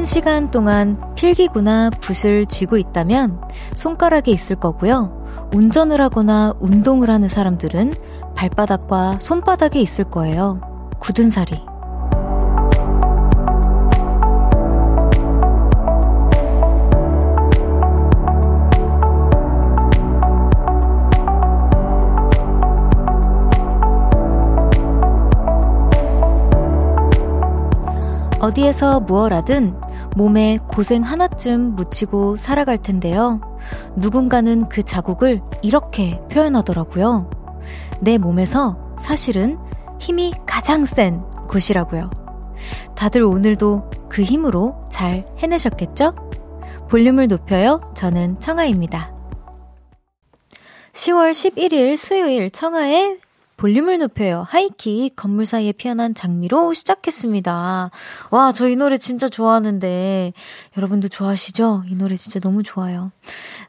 오랜 시간 동안 필기구나 붓을 쥐고 있다면 손가락에 있을 거고요. 운전을 하거나 운동을 하는 사람들은 발바닥과 손바닥에 있을 거예요. 굳은 살이. 어디에서 무얼 하든 몸에 고생 하나쯤 묻히고 살아갈 텐데요. 누군가는 그 자국을 이렇게 표현하더라고요. 내 몸에서 사실은 힘이 가장 센 곳이라고요. 다들 오늘도 그 힘으로 잘 해내셨겠죠? 볼륨을 높여요. 저는 청아입니다. 10월 11일 수요일 청아의 볼륨을 높여요. 하이키 건물 사이에 피어난 장미로 시작했습니다. 와, 저 이 노래 진짜 좋아하는데 여러분도 좋아하시죠? 이 노래 진짜 너무 좋아요.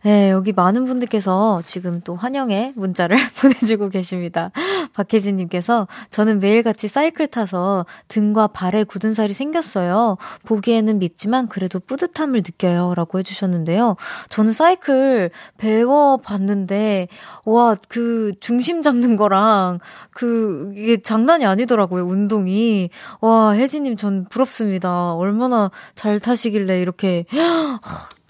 네, 여기 많은 분들께서 지금 또 환영의 문자를 보내주고 계십니다. 박혜진 님께서 저는 매일같이 사이클 타서 등과 발에 굳은 살이 생겼어요. 보기에는 밉지만 그래도 뿌듯함을 느껴요. 라고 해 주셨는데요. 저는 사이클 배워 봤는데, 와, 그 중심 잡는 거랑 그, 이게 장난이 아니더라고요, 운동이. 와, 혜진님 전 부럽습니다. 얼마나 잘 타시길래 이렇게,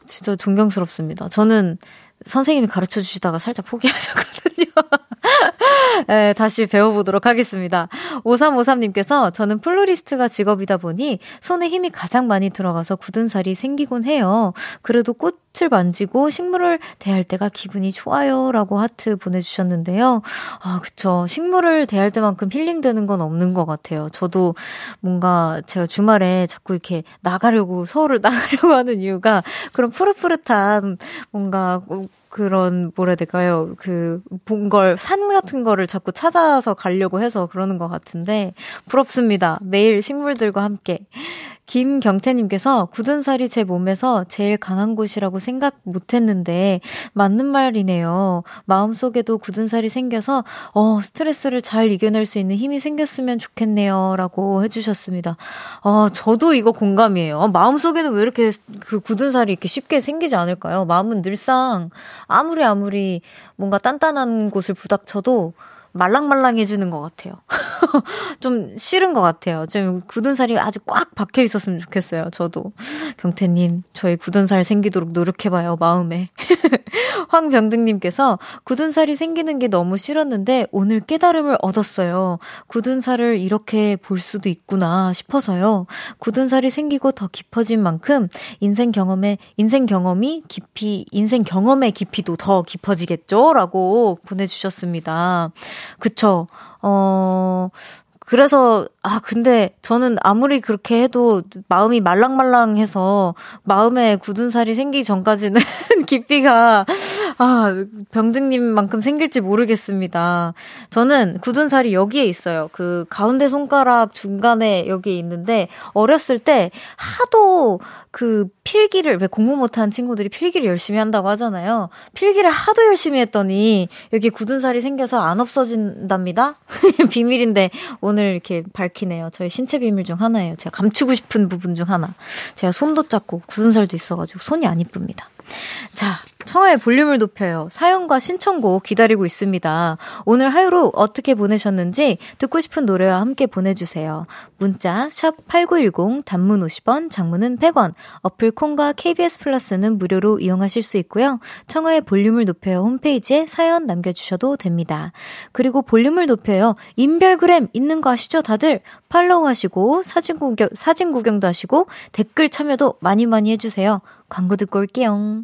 진짜 존경스럽습니다. 저는 선생님이 가르쳐 주시다가 살짝 포기하셨거든요. 네, 다시 배워보도록 하겠습니다. 5353님께서 저는 플로리스트가 직업이다 보니 손에 힘이 가장 많이 들어가서 굳은 살이 생기곤 해요. 그래도 꽃을 만지고 식물을 대할 때가 기분이 좋아요. 라고 하트 보내주셨는데요. 아, 그쵸. 식물을 대할 때만큼 힐링되는 건 없는 것 같아요. 저도 뭔가 제가 주말에 자꾸 이렇게 나가려고, 서울을 나가려고 하는 이유가 그런 푸릇푸릇한 뭔가 그런 뭐라 해야 될까요? 그 본 걸 산 같은 거를 자꾸 찾아서 가려고 해서 그러는 것 같은데 부럽습니다. 매일 식물들과 함께 김경태님께서 굳은 살이 제 몸에서 제일 강한 곳이라고 생각 못했는데 맞는 말이네요. 마음 속에도 굳은 살이 생겨서 어 스트레스를 잘 이겨낼 수 있는 힘이 생겼으면 좋겠네요라고 해주셨습니다. 어 저도 이거 공감이에요. 어, 마음 속에는 왜 이렇게 그 굳은 살이 이렇게 쉽게 생기지 않을까요? 마음은 늘상 아무리 아무리 뭔가 단단한 곳을 부닥쳐도 말랑말랑해지는 것 같아요. 좀 싫은 것 같아요. 좀 굳은 살이 아주 꽉 박혀 있었으면 좋겠어요. 저도. 경태님, 저희 굳은 살 생기도록 노력해봐요, 마음에. 황병등님께서 굳은 살이 생기는 게 너무 싫었는데 오늘 깨달음을 얻었어요. 굳은 살을 이렇게 볼 수도 있구나 싶어서요. 굳은 살이 생기고 더 깊어진 만큼 인생 경험에, 인생 경험이 깊이, 인생 경험의 깊이도 더 깊어지겠죠? 라고 보내주셨습니다. 그쵸. 어, 그래서, 아, 근데 저는 아무리 그렇게 해도 마음이 말랑말랑해서 마음에 굳은 살이 생기기 전까지는 깊이가, 아, 병등님만큼 생길지 모르겠습니다. 저는 굳은 살이 여기에 있어요. 그 가운데 손가락 중간에 여기 있는데 어렸을 때 하도 그 필기를 왜 공부 못하는 친구들이 필기를 열심히 한다고 하잖아요. 필기를 하도 열심히 했더니 여기 굳은 살이 생겨서 안 없어진답니다. 비밀인데 오늘 이렇게 밝히네요. 저희 신체 비밀 중 하나예요. 제가 감추고 싶은 부분 중 하나. 제가 손도 작고 굳은 살도 있어가지고 손이 안 이쁩니다. 자, 청하의 볼륨을 높여요. 사연과 신청곡 기다리고 있습니다. 오늘 하루 어떻게 보내셨는지 듣고 싶은 노래와 함께 보내주세요. 문자 샵8910 단문 50원, 장문은 100원, 어플 콩과 KBS 플러스는 무료로 이용하실 수 있고요. 청하의 볼륨을 높여요 홈페이지에 사연 남겨주셔도 됩니다. 그리고 볼륨을 높여요. 인별그램 있는 거 아시죠 다들? 팔로우 하시고 사진 구경, 사진 구경도 하시고 댓글 참여도 많이 많이 해주세요. 광고 듣고 올게요.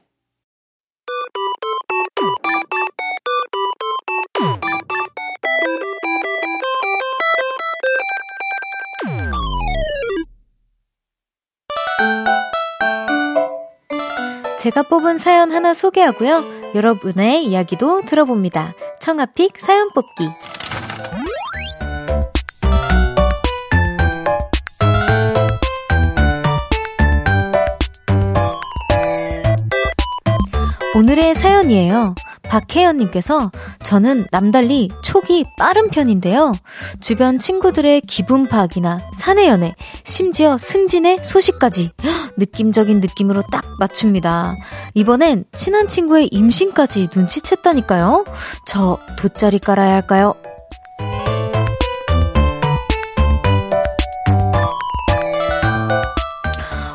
제가 뽑은 사연 하나 소개하고요. 여러분의 이야기도 들어봅니다. 청아픽 사연 뽑기. 오늘의 사연이에요. 박혜연님께서 저는 남달리 촉이 빠른 편인데요. 주변 친구들의 기분 파악이나 사내 연애, 심지어 승진의 소식까지 느낌적인 느낌으로 딱 맞춥니다. 이번엔 친한 친구의 임신까지 눈치챘다니까요. 저 돗자리 깔아야 할까요?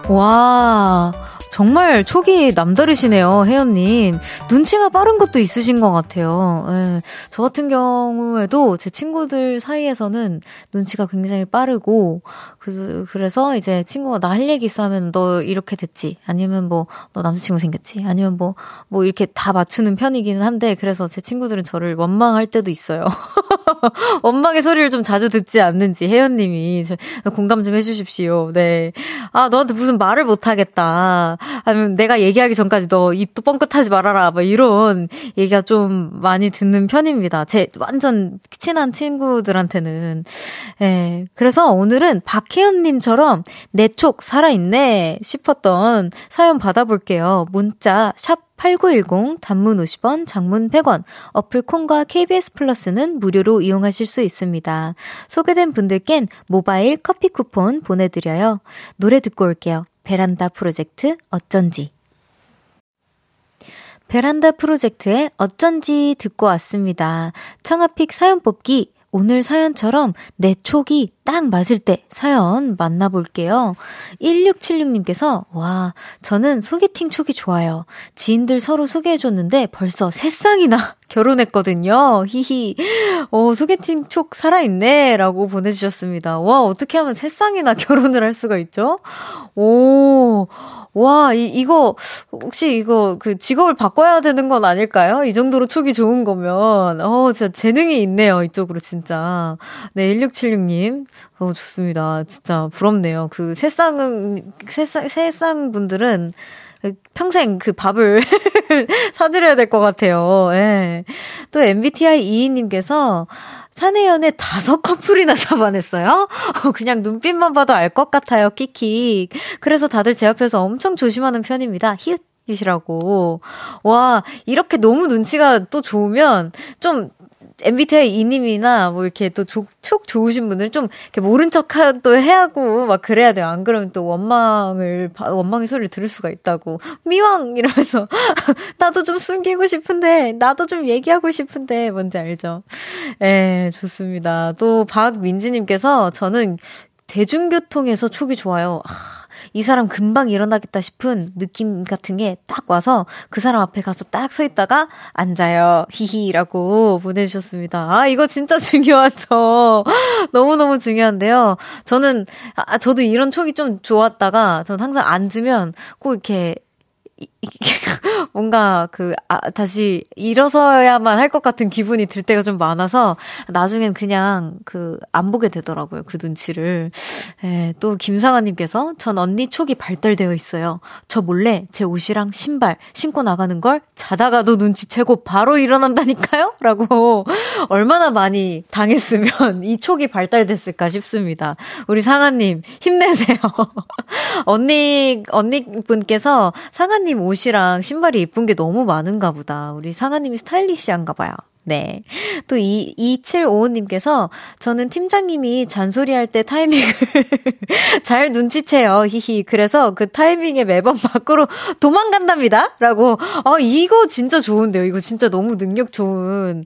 와. 정말 촉이 남다르시네요, 혜연님. 눈치가 빠른 것도 있으신 것 같아요. 예. 저 같은 경우에도 제 친구들 사이에서는 눈치가 굉장히 빠르고, 그, 그래서 이제 친구가 나 할 얘기 있어 하면 너 이렇게 됐지. 아니면 뭐, 너 남자친구 생겼지. 아니면 뭐, 뭐 이렇게 다 맞추는 편이기는 한데, 그래서 제 친구들은 저를 원망할 때도 있어요. 원망의 소리를 좀 자주 듣지 않는지, 혜연님이. 공감 좀 해주십시오. 네. 아, 너한테 무슨 말을 못하겠다. 아니면 내가 얘기하기 전까지 너 입도 뻥끗하지 말아라. 뭐 이런 얘기가 좀 많이 듣는 편입니다. 제 완전 친한 친구들한테는. 예. 그래서 오늘은 박혜연님처럼 내 촉 살아있네 싶었던 사연 받아볼게요. 문자, 샵 8910 단문 50원, 장문 100원, 어플 콩과 KBS 플러스는 무료로 이용하실 수 있습니다. 소개된 분들께는 모바일 커피 쿠폰 보내드려요. 노래 듣고 올게요. 베란다 프로젝트 어쩐지. 베란다 프로젝트의 어쩐지 듣고 왔습니다. 청아픽 사연 뽑기 오늘 사연처럼 내 촉이 딱 맞을 때 사연 만나볼게요. 1676님께서, 와, 저는 소개팅 촉이 좋아요. 지인들 서로 소개해줬는데 벌써 세 쌍이나 결혼했거든요. 히히. 어, 소개팅 촉 살아있네. 라고 보내주셨습니다. 와, 어떻게 하면 세 쌍이나 결혼을 할 수가 있죠? 오, 와, 이, 이거, 혹시 이거 그 직업을 바꿔야 되는 건 아닐까요? 이 정도로 촉이 좋은 거면. 어, 진짜 재능이 있네요. 이쪽으로 진짜. 네, 1676님. 어, 좋습니다. 진짜 부럽네요. 그 새쌍은, 새쌍, 새쌍 분들은 평생 그 밥을 사드려야 될 것 같아요. 예. 또 MBTI 2인님께서 사내연애 다섯 커플이나 잡아냈어요? 그냥 눈빛만 봐도 알 것 같아요, 키키. 그래서 다들 제 앞에서 엄청 조심하는 편입니다. 히읗. 이시라고. 와, 이렇게 너무 눈치가 또 좋으면 좀 MBTI 이님이나 뭐 이렇게 또촉 좋으신 분들 좀 이렇게 모른 척또 해야 하고 막 그래야 돼요. 안 그러면 또 원망을 원망의 소리를 들을 수가 있다고. 미왕 이러면서 나도 좀 숨기고 싶은데 나도 좀 얘기하고 싶은데 뭔지 알죠? 예, 좋습니다. 또 박민지님께서 저는 대중교통에서 촉이 좋아요. 아, 이 사람 금방 일어나겠다 싶은 느낌 같은 게 딱 와서 그 사람 앞에 가서 딱 서 있다가 앉아요. 히히라고 보내주셨습니다. 아, 이거 진짜 중요하죠. 너무너무 중요한데요. 저는, 아, 저도 이런 촉이 좀 좋았다가, 전 항상 앉으면 꼭 이렇게 뭔가 그, 아, 다시 일어서야만 할 것 같은 기분이 들 때가 좀 많아서 나중엔 그냥 그, 안 보게 되더라고요. 그 눈치를. 예, 또 김상아님께서 전 언니 촉이 발달되어 있어요. 저 몰래 제 옷이랑 신발 신고 나가는 걸 자다가도 눈치채고 바로 일어난다니까요? 라고 얼마나 많이 당했으면 이 촉이 발달됐을까 싶습니다. 우리 상아님, 힘내세요. 언니, 언니분께서 상아님 옷 이랑 신발이 예쁜 게 너무 많은가 보다. 우리 상아님이 스타일리시한가 봐요. 네. 또 이, 2755님께서 저는 팀장님이 잔소리할 때 타이밍을 잘 눈치채요. 히히. 그래서 그 타이밍에 매번 밖으로 도망간답니다. 라고. 아, 이거 진짜 좋은데요. 이거 진짜 너무 능력 좋은.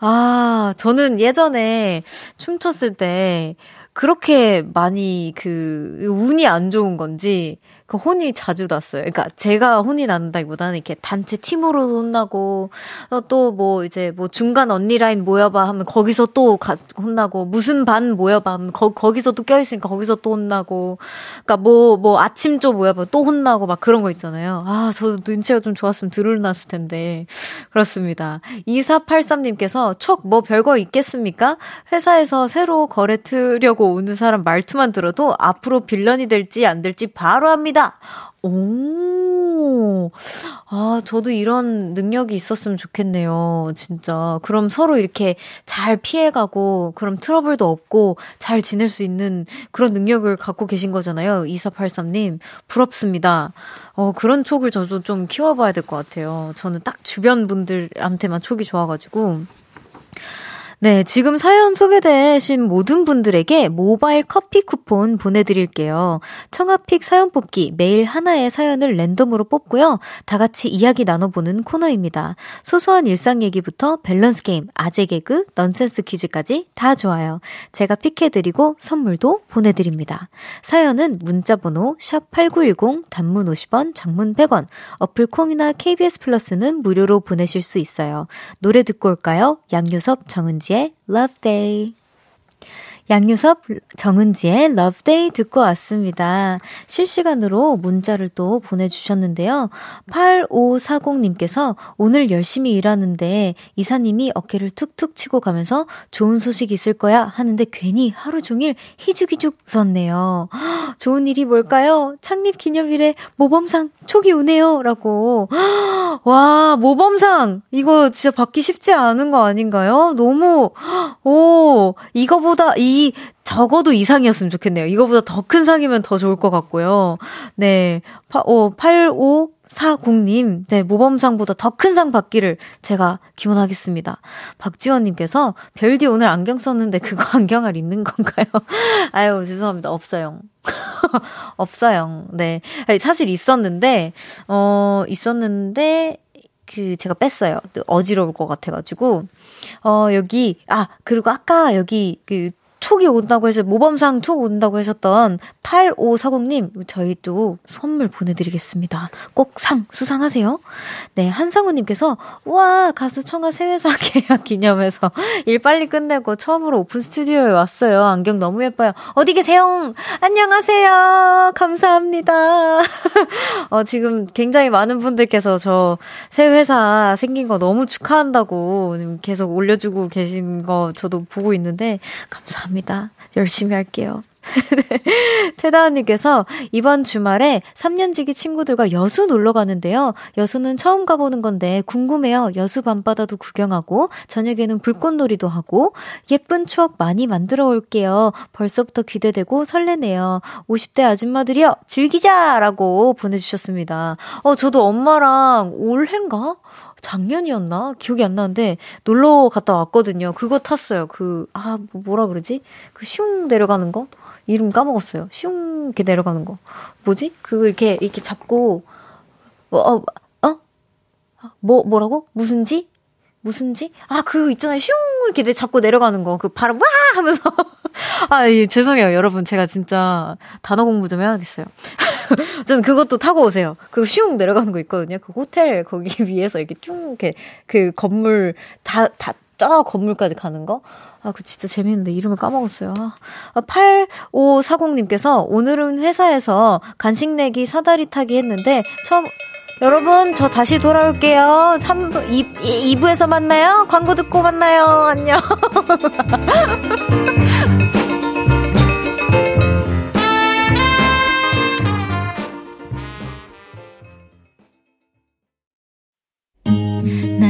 아, 저는 예전에 춤췄을 때 그렇게 많이 그 운이 안 좋은 건지 그 혼이 자주 났어요. 그러니까 제가 혼이 난다기보다는 이렇게 단체 팀으로 혼나고 어, 또뭐 이제 뭐 중간 언니 라인 모여봐 하면 거기서 또 가, 혼나고 무슨 반 모여봐 하면 거, 거기서 또 껴있으니까 거기서 또 혼나고 그러니까 뭐뭐 뭐 아침 쪽 모여봐 또 혼나고 막 그런 거 있잖아요. 아 저도 눈치가 좀 좋았으면 들을 났을 텐데 그렇습니다. 2483님께서 촉 뭐 별거 있겠습니까? 회사에서 새로 거래 트려고 오는 사람 말투만 들어도 앞으로 빌런이 될지 안 될지 바로 합니다. 오, 아, 저도 이런 능력이 있었으면 좋겠네요. 진짜. 그럼 서로 이렇게 잘 피해가고, 그럼 트러블도 없고, 잘 지낼 수 있는 그런 능력을 갖고 계신 거잖아요. 2483님. 부럽습니다. 어, 그런 촉을 저도 좀 키워봐야 될 것 같아요. 저는 딱 주변 분들한테만 촉이 좋아가지고. 네, 지금 사연 소개되신 모든 분들에게 모바일 커피 쿠폰 보내드릴게요. 청아픽 사연 뽑기 매일 하나의 사연을 랜덤으로 뽑고요. 다 같이 이야기 나눠보는 코너입니다. 소소한 일상 얘기부터 밸런스 게임, 아재 개그, 넌센스 퀴즈까지 다 좋아요. 제가 픽해드리고 선물도 보내드립니다. 사연은 문자번호 샵8910 단문 50원, 장문 100원, 어플 콩이나 KBS 플러스는 무료로 보내실 수 있어요. 노래 듣고 올까요? 양유섭 정은지 정은지의 Love Day. 양유섭, 정은지의 Love Day 듣고 왔습니다. 실시간으로 문자를 또 보내주셨는데요. 8540님께서 오늘 열심히 일하는데 이사님이 어깨를 툭툭 치고 가면서 좋은 소식 있을 거야 하는데 괜히 하루 종일 희죽희죽 썼네요. 좋은 일이 뭘까요? 창립 기념일에 모범상 촉이 오네요. 라고. 와, 모범상! 이거 진짜 받기 쉽지 않은 거 아닌가요? 너무, 오, 이거보다, 이, 적어도 이상이었으면 좋겠네요. 이거보다 더 큰 상이면 더 좋을 것 같고요. 네. 파, 어, 8540님, 네, 모범상보다 더 큰 상 받기를 제가 기원하겠습니다. 박지원님께서, 별디 오늘 안경 썼는데 그거 안경을 있는 건가요? 아유, 죄송합니다. 없어요. 없어요. 네. 사실 있었는데, 어, 있었는데, 그, 제가 뺐어요. 어지러울 것 같아가지고. 어, 여기, 아, 그리고 아까 여기 그 촉이 온다고 해서 모범상 촉 온다고 하셨던 8540님 저희 도 선물 보내드리겠습니다. 꼭 상 수상하세요. 네 한상우님께서 우와 가수 청아 새회사 계약 기념해서 일 빨리 끝내고 처음으로 오픈 스튜디오에 왔어요. 안경 너무 예뻐요. 어디 계세요? 안녕하세요. 감사합니다. 어, 지금 굉장히 많은 분들께서 저 새 회사 생긴 거 너무 축하한다고 계속 올려주고 계신 거 저도 보고 있는데 감사합니다. 감사합니다. 열심히 할게요. 태다언님께서 이번 주말에 3년지기 친구들과 여수 놀러 가는데요. 여수는 처음 가보는 건데 궁금해요. 여수 밤바다도 구경하고 저녁에는 불꽃놀이도 하고 예쁜 추억 많이 만들어 올게요. 벌써부터 기대되고 설레네요. 50대 아줌마들이요. 즐기자라고 보내주셨습니다. 어, 저도 엄마랑 올해인가? 작년이었나? 기억이 안 나는데 놀러 갔다 왔거든요. 그거 탔어요. 그, 아, 뭐, 뭐라 그러지? 그 슝 내려가는 거? 이름 까먹었어요. 슝 이렇게 내려가는 거. 뭐지? 그거 이렇게 이렇게 잡고 어, 어, 어? 뭐 뭐라고? 무슨 지? 무슨 지? 아, 그 있잖아요. 슝 이렇게 잡고 내려가는 거. 그 바람 와 하면서 아, 예, 죄송해요. 여러분. 제가 진짜 단어 공부 좀 해야겠어요. 저는 그것도 타고 오세요. 그 슝 내려가는 거 있거든요. 그 호텔 거기 위에서 이렇게 쭉 이렇게 그 건물 다 다 저 건물까지 가는 거. 아, 그 진짜 재밌는데 이름을 까먹었어요. 아, 8540님께서 오늘은 회사에서 간식 내기 사다리 타기 했는데 처음 여러분, 저 다시 돌아올게요. 3부, 2, 2부에서 만나요. 광고 듣고 만나요. 안녕.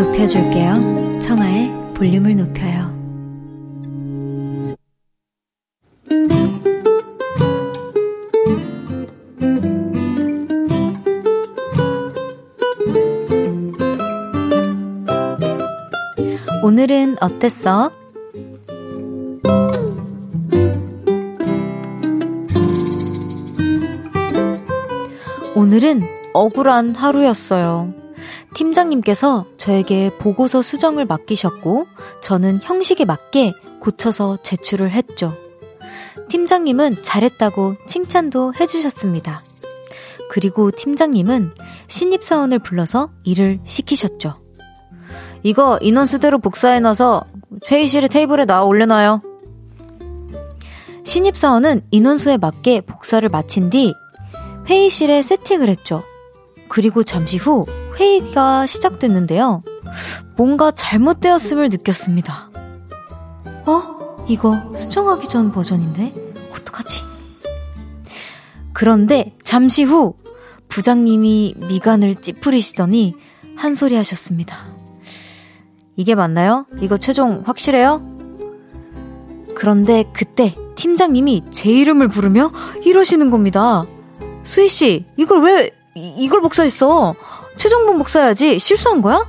높여줄게요. 청하의 볼륨을 높여요. 오늘은 어땠어? 오늘은 억울한 하루였어요. 팀장님께서 저에게 보고서 수정을 맡기셨고 저는 형식에 맞게 고쳐서 제출을 했죠. 팀장님은 잘했다고 칭찬도 해주셨습니다. 그리고 팀장님은 신입사원을 불러서 일을 시키셨죠. 이거 인원수대로 복사해놔서 회의실에 테이블에 놔 올려놔요. 신입사원은 인원수에 맞게 복사를 마친 뒤 회의실에 세팅을 했죠. 그리고 잠시 후 회의가 시작됐는데요. 뭔가 잘못되었음을 느꼈습니다. 어? 이거 수정하기 전 버전인데? 어떡하지? 그런데 잠시 후 부장님이 미간을 찌푸리시더니 한 소리 하셨습니다. 이게 맞나요? 이거 최종 확실해요? 그런데 그때 팀장님이 제 이름을 부르며 이러시는 겁니다. 수희 씨, 이걸 왜, 이걸 복사했어? 최종본 복사해야지. 실수한 거야?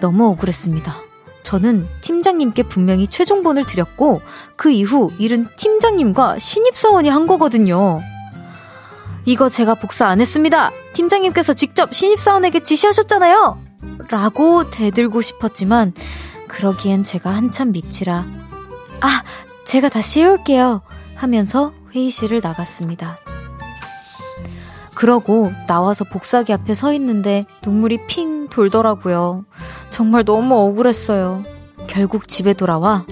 너무 억울했습니다. 저는 팀장님께 분명히 최종본을 드렸고, 그 이후 일은 팀장님과 신입사원이 한 거거든요. 이거 제가 복사 안 했습니다. 팀장님께서 직접 신입사원에게 지시하셨잖아요. 라고 대들고 싶었지만, 그러기엔 제가 한참 미치라. 아, 제가 다시 해올게요. 하면서 회의실을 나갔습니다. 그러고 나와서 복사기 앞에 서 있는데 눈물이 핑 돌더라고요. 정말 너무 억울했어요. 결국 집에 돌아와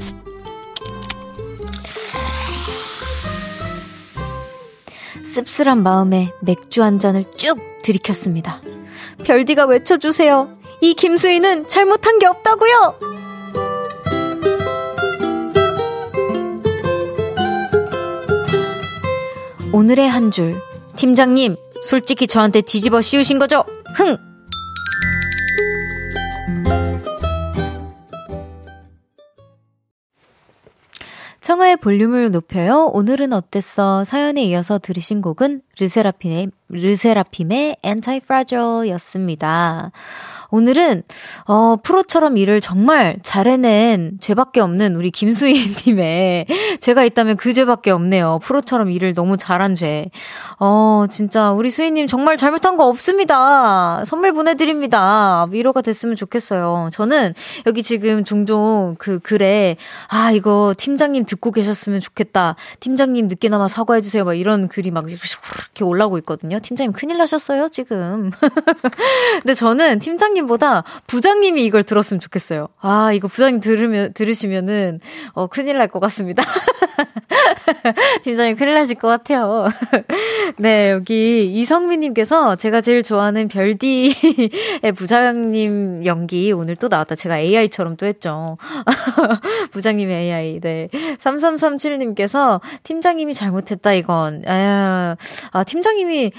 씁쓸한 마음에 맥주 한 잔을 쭉 들이켰습니다. 별디가 외쳐주세요. 이 김수희는 잘못한 게 없다고요! 오늘의 한 줄. 팀장님, 솔직히 저한테 뒤집어 씌우신 거죠? 흥! 청하의 볼륨을 높여요. 오늘은 어땠어? 사연에 이어서 들으신 곡은 르세라핌의, 르세라핌의 Anti-Fragile 였습니다. 오늘은 어 프로처럼 일을 정말 잘해낸 죄밖에 없는 우리 김수희 님의 죄가 있다면 그 죄밖에 없네요. 프로처럼 일을 너무 잘한 죄. 어 진짜 우리 수희 님 정말 잘못한 거 없습니다. 선물 보내 드립니다. 위로가 됐으면 좋겠어요. 저는 여기 지금 종종 그 글에 아 이거 팀장님 듣고 계셨으면 좋겠다. 팀장님 늦게나마 사과해 주세요. 막 이런 글이 막 이렇게 올라오고 있거든요. 팀장님 큰일 나셨어요, 지금. 근데 저는 팀장님 팀장님보다 부장님이 이걸 들었으면 좋겠어요. 아, 이거 부장님 들으면, 들으시면은, 어, 큰일 날 것 같습니다. 팀장님 큰일 나실 것 같아요. 네, 여기 이성민님께서 제가 제일 좋아하는 별디의 부장님 연기 오늘 또 나왔다. 제가 AI처럼 또 했죠. 부장님의 AI. 네. 3337님께서 팀장님이 잘못했다, 이건. 아, 아 팀장님이,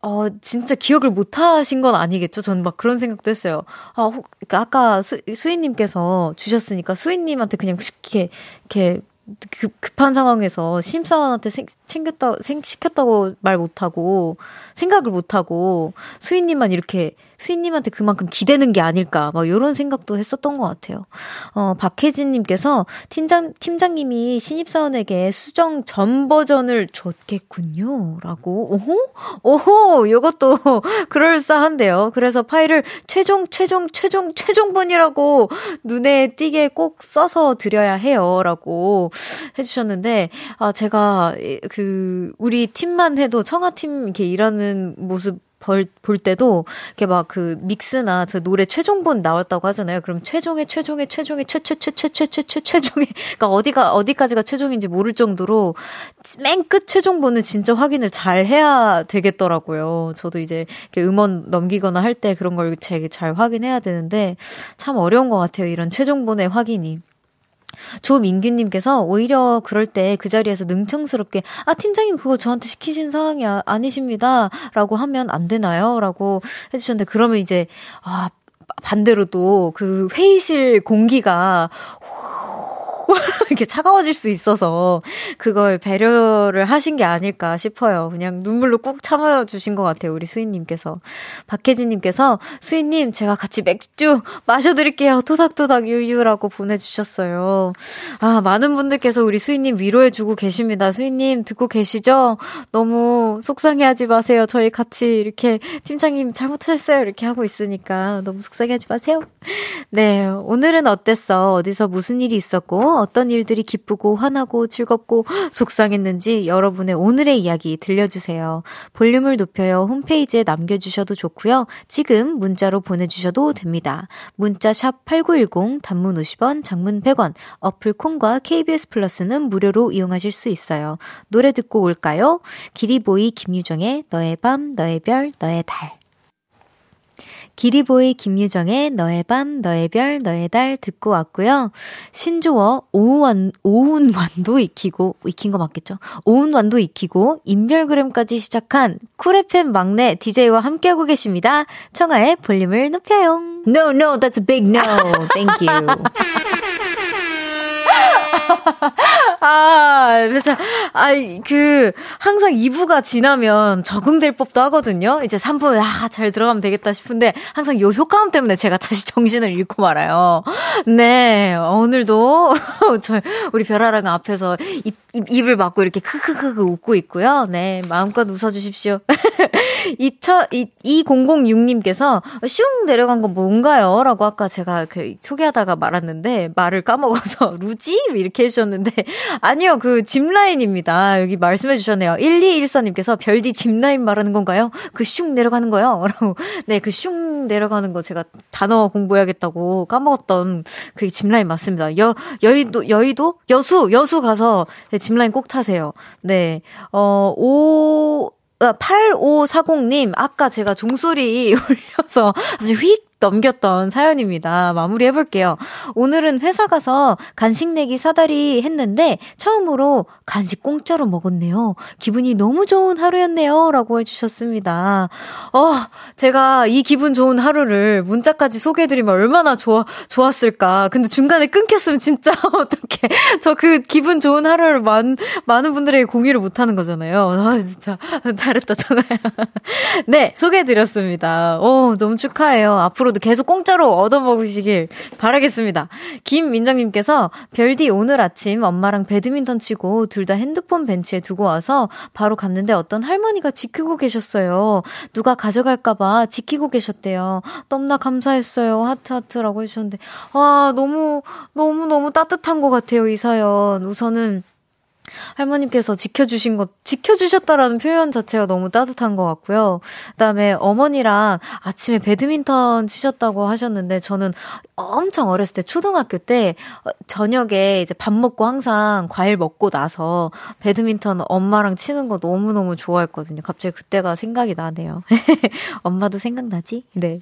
어, 진짜 기억을 못 하신 건 아니겠죠? 전 막 그런 생각도 했어요. 아, 그러니까 아까 수, 수인님께서 주셨으니까 수인님한테 그냥 이렇게, 이렇게 급, 급한 상황에서 심사원한테 생, 챙겼다, 생, 시켰다고 말 못하고, 생각을 못하고, 수인님만 이렇게 수인님한테 그만큼 기대는 게 아닐까, 막 요런 생각도 했었던 것 같아요. 어, 박혜진님께서 팀장, 팀장님이 신입사원에게 수정 전 버전을 줬겠군요. 라고, 오호? 오호! 요것도 그럴싸한데요. 그래서 파일을 최종, 최종, 최종, 최종본이라고 눈에 띄게 꼭 써서 드려야 해요. 라고 해주셨는데, 아, 제가 그, 우리 팀만 해도 청아팀 이렇게 일하는 모습 벌, 볼 때도 이렇게 막 그 믹스나 저 노래 최종본 나왔다고 하잖아요. 그럼 최종의 최종의 최종의 최최최최최최최 최종의 그러니까 어디가 어디까지가 최종인지 모를 정도로 맨 끝 최종본은 진짜 확인을 잘 해야 되겠더라고요. 저도 이제 이렇게 음원 넘기거나 할 때 그런 걸 되게 잘 확인해야 되는데 참 어려운 것 같아요. 이런 최종본의 확인이. 조민규님께서 오히려 그럴 때 그 자리에서 능청스럽게 아 팀장님 그거 저한테 시키신 상황이 아, 아니십니다 라고 하면 안 되나요? 라고 해주셨는데 그러면 이제 아 반대로 또 그 회의실 공기가 이렇게 차가워질 수 있어서 그걸 배려를 하신 게 아닐까 싶어요. 그냥 눈물로 꾹 참아주신 것 같아요. 우리 수인님께서. 박혜진님께서 수인님 제가 같이 맥주 마셔드릴게요. 토닥토닥 유유라고 보내주셨어요. 아 많은 분들께서 우리 수인님 위로해주고 계십니다. 수인님 듣고 계시죠? 너무 속상해 하지 마세요. 저희 같이 이렇게 팀장님 잘못하셨어요. 이렇게 하고 있으니까 너무 속상해 하지 마세요. 네 오늘은 어땠어? 어디서 무슨 일이 있었고 어떤 일들이 기쁘고 화나고 즐겁고 속상했는지 여러분의 오늘의 이야기 들려주세요. 볼륨을 높여요 홈페이지에 남겨주셔도 좋고요. 지금 문자로 보내주셔도 됩니다. 문자 샵 8910 단문 50원 장문 100원 어플 콩과 KBS 플러스는 무료로 이용하실 수 있어요. 노래 듣고 올까요? 기리보이 김유정의 너의 밤 너의 별 너의 달 기리보이 김유정의 너의 밤, 너의 별, 너의 달 듣고 왔고요. 신조어 오운완, 오운완도 익히고, 익힌 거 맞겠죠? 오운완도 익히고, 인별그램까지 시작한 쿨FM 막내 DJ와 함께하고 계십니다. 청하의 볼륨을 높여요. No, no, that's a big no. Thank you. 아, 그래서, 아, 그, 항상 2부가 지나면 적응될 법도 하거든요. 이제 3부, 아, 잘 들어가면 되겠다 싶은데, 항상 요 효과음 때문에 제가 다시 정신을 잃고 말아요. 네, 오늘도, 저, 우리 별아랑 앞에서 입, 입, 입을 막고 이렇게 크크크크 웃고 있고요. 네, 마음껏 웃어주십시오. 2000, 2006님께서 슝 내려간 건 뭔가요? 라고 아까 제가 그 소개하다가 말았는데, 말을 까먹어서, 루지? 이렇게 해주셨는데, 아니요, 그 짚라인입니다. 여기 말씀해 주셨네요. 1214님께서 별디 짚라인 말하는 건가요? 그 슝 내려가는 거요? 라고. 네, 그 슝 내려가는 거 제가 단어 공부해야겠다고 까먹었던 그 짚라인 맞습니다. 여, 여의도, 여의도? 여수, 여수 가서 짚라인 꼭 타세요. 네. 어, 오, 8540님, 아, 아까 제가 종소리 울려서 휙 넘겼던 사연입니다. 마무리 해볼게요. 오늘은 회사 가서 간식 내기 사다리 했는데 처음으로 간식 공짜로 먹었네요. 기분이 너무 좋은 하루였네요. 라고 해주셨습니다. 어, 제가 이 기분 좋은 하루를 문자까지 소개해드리면 얼마나 좋아, 좋았을까. 근데 중간에 끊겼으면 진짜 어떡해. 저그 기분 좋은 하루를 많, 많은 분들에게 공유를 못하는 거잖아요. 아, 진짜. 잘했다, 정아야. 네, 소개해드렸습니다. 오, 너무 축하해요. 앞으로 앞으로도 계속 공짜로 얻어먹으시길 바라겠습니다. 김민정님께서 별디 오늘 아침 엄마랑 배드민턴 치고 둘 다 핸드폰 벤치에 두고 와서 바로 갔는데 어떤 할머니가 지키고 계셨어요. 누가 가져갈까봐 지키고 계셨대요. 너무나 감사했어요. 하트 하트라고 해주셨는데 아 너무 너무 너무 따뜻한 것 같아요 이 사연. 우선은 할머님께서 지켜주신 것, 지켜주셨다라는 표현 자체가 너무 따뜻한 것 같고요. 그 다음에 어머니랑 아침에 배드민턴 치셨다고 하셨는데, 저는 엄청 어렸을 때, 초등학교 때, 어, 저녁에 이제 밥 먹고 항상 과일 먹고 나서 배드민턴 엄마랑 치는 거 너무 너무 좋아했거든요. 갑자기 그때가 생각이 나네요. 엄마도 생각나지? 네.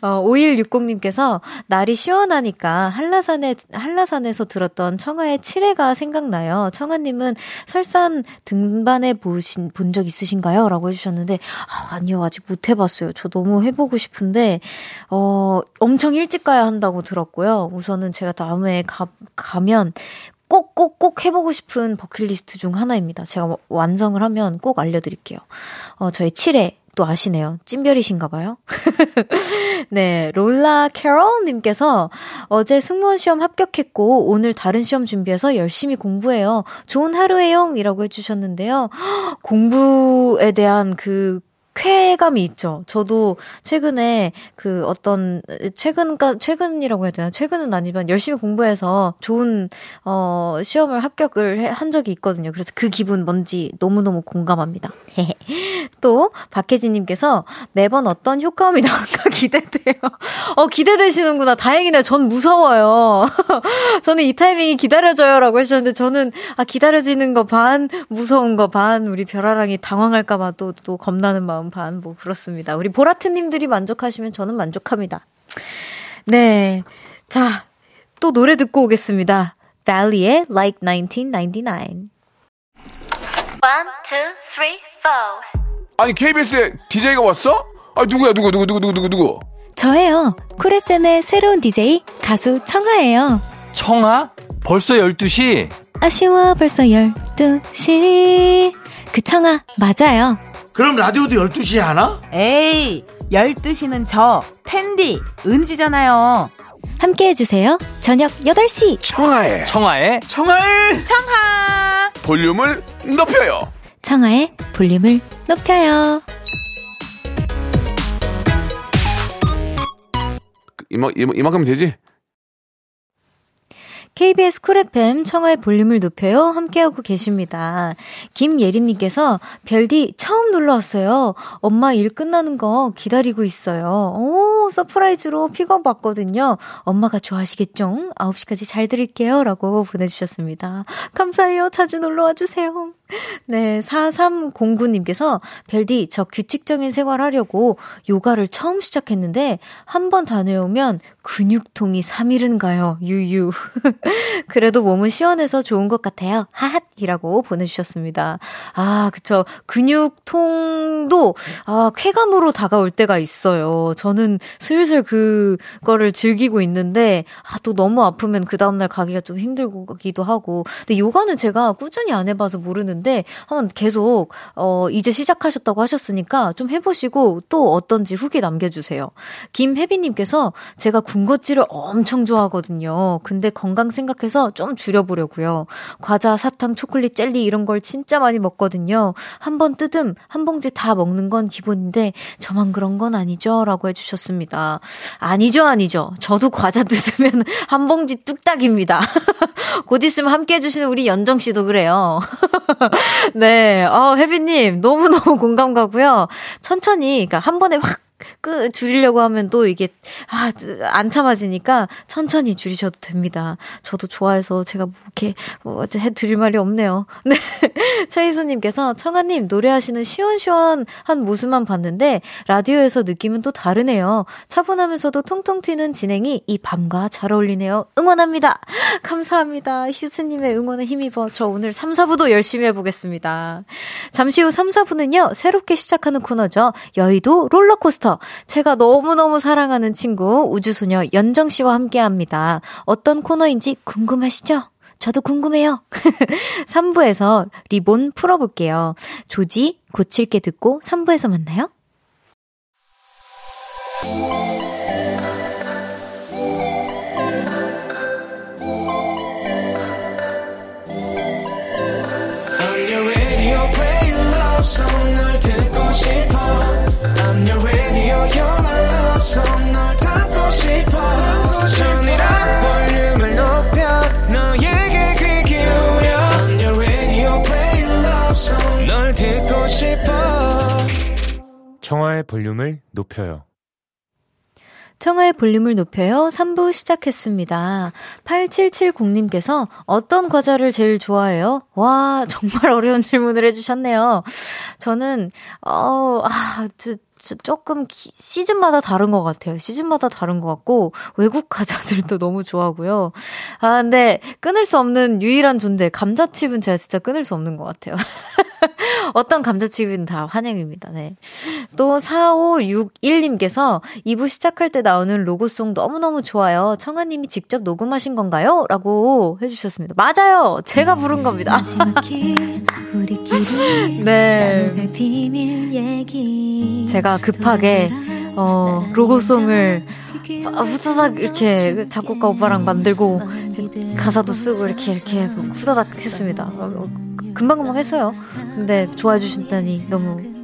어, 5160님께서 날이 시원하니까 한라산에, 한라산에서 들었던 청하의 칠해가 생각나요. 청하님은 설산 등반해 보신, 본 적 있으신가요? 라고 해주셨는데, 아, 아니요. 아직 못 해봤어요. 저 너무 해보고 싶은데, 어, 엄청 일찍 가야 한다고 들었고요. 우선은 제가 다음에 가, 가면 꼭, 꼭, 꼭 해보고 싶은 버킷리스트 중 하나입니다. 제가 완성을 하면 꼭 알려드릴게요. 어, 저희 7회 또 아시네요. 찐별이신가 봐요. 네, 롤라 캐롤님께서 어제 승무원 시험 합격했고 오늘 다른 시험 준비해서 열심히 공부해요. 좋은 하루에요. 이라고 해 주셨는데요. 공부에 대한 그 쾌감이 있죠. 저도 최근에 그 어떤 최근가 최근이라고 해야 되나 최근은 아니지만 열심히 공부해서 좋은 어 시험을 합격을 한 적이 있거든요. 그래서 그 기분 뭔지 너무 너무 공감합니다. 또 박혜진 님께서 매번 어떤 효과음이 나올까 기대돼요. 어 기대되시는구나. 다행이네요. 전 무서워요. 저는 이 타이밍이 기다려져요라고 하셨는데 저는 아 기다려지는 거 반 무서운 거 반 우리 별아랑이 당황할까 봐 또또 겁나는 마음. 반, 뭐, 그렇습니다. 우리 보라트님들이 만족하시면 저는 만족합니다. 네. 자, 또 노래 듣고 오겠습니다. Valley의 Like 1999. One, two, three, four. 아니, KBS에 DJ가 왔어? 아, 누구야, 누구, 누구, 누구, 누구, 누구, 누구? 저예요. 쿨FM의 새로운 DJ, 가수 청하예요. 청아? 벌써 12시? 아쉬워, 벌써 12시. 그 청아, 맞아요. 그럼 라디오도 12시에 하나? 에이, 12시는 저, 텐디, 은지잖아요. 함께 해주세요. 저녁 8시. 청하의 청아의 청하의 청하! 볼륨을 높여요. 청하의 볼륨을 높여요. 이만, 이만, 이만큼 되지? KBS 쿨 FM 청하의 볼륨을 높여요. 함께하고 계십니다. 김예림님께서 별디 처음 놀러 왔어요. 엄마 일 끝나는 거 기다리고 있어요. 오, surprise로 픽업 왔거든요. 엄마가 좋아하시겠죠? 9시까지 잘 들을게요. 라고 보내주셨습니다. 감사해요. 자주 놀러 와주세요. 네, 4309님께서 별디 저 규칙적인 생활 하려고 요가를 처음 시작했는데 한 번 다녀오면 근육통이 3일은 가요. 유유. 그래도 몸은 시원해서 좋은 것 같아요. 하핫 이라고 보내주셨습니다. 아, 그쵸. 근육통도 아, 쾌감으로 다가올 때가 있어요. 저는 슬슬 그거를 즐기고 있는데 아, 또 너무 아프면 그 다음날 가기가 좀 힘들기도 하고. 근데 요가는 제가 꾸준히 안 해봐서 모르는데 한번 계속 어, 이제 시작하셨다고 하셨으니까 좀 해보시고 또 어떤지 후기 남겨주세요. 김혜빈님께서 제가 군것질을 엄청 좋아하거든요. 근데 건강 생각해서 좀 줄여보려고요. 과자, 사탕, 초콜릿, 젤리 이런 걸 진짜 많이 먹거든요. 한 번 뜯음, 한 봉지 다 먹는 건 기본인데 저만 그런 건 아니죠? 라고 해주셨습니다. 아니죠, 아니죠. 저도 과자 뜯으면 한 봉지 뚝딱입니다. 곧 있으면 함께 해주시는 우리 연정 씨도 그래요. 네, 어, 혜빈님, 너무너무 공감 가고요. 천천히, 그러니까 한 번에 확 그 줄이려고 하면 또 이게 아 안 참아지니까 천천히 줄이셔도 됩니다. 저도 좋아해서 제가 뭐 이렇게 뭐 해 드릴 말이 없네요. 네. 최희수님께서 청아님 노래하시는 시원시원한 모습만 봤는데 라디오에서 느낌은 또 다르네요. 차분하면서도 통통 튀는 진행이 이 밤과 잘 어울리네요. 응원합니다. 감사합니다. 희수님의 응원에 힘입어 저 오늘 3, 4부도 열심히 해보겠습니다. 잠시 후 3, 4부는요 새롭게 시작하는 코너죠. 여의도 롤러코스터. 제가 너무너무 사랑하는 친구 우주소녀 연정 씨와 함께합니다. 어떤 코너인지 궁금하시죠? 저도 궁금해요. 3부에서 리본 풀어볼게요. 조지 고칠게 듣고 3부에서 만나요. 청하의 볼륨을 높여요. 청하의 볼륨을 높여요. 3부 시작했습니다. 8770님께서 어떤 과자를 제일 좋아해요? 와, 정말 어려운 질문을 해주셨네요. 저는, 어, 아, 저, 저 조금 기, 시즌마다 다른 것 같아요. 시즌마다 다른 것 같고, 외국 과자들도 너무 좋아하고요. 아, 근데 끊을 수 없는 유일한 존재, 감자칩은 제가 진짜 끊을 수 없는 것 같아요. 어떤 감자칩은 다 환영입니다. 네. 또 4561님께서 2부 시작할 때 나오는 로고송 너무너무 좋아요. 청아님이 직접 녹음하신 건가요? 라고 해주셨습니다. 맞아요! 제가 부른 겁니다. 네. 제가 급하게, 어, 로고송을 후다닥 이렇게 작곡가 오빠랑 만들고 가사도 쓰고 이렇게 이렇게 후다닥 했습니다. 금방금방 했어요. 근데 좋아해 주신다니 너무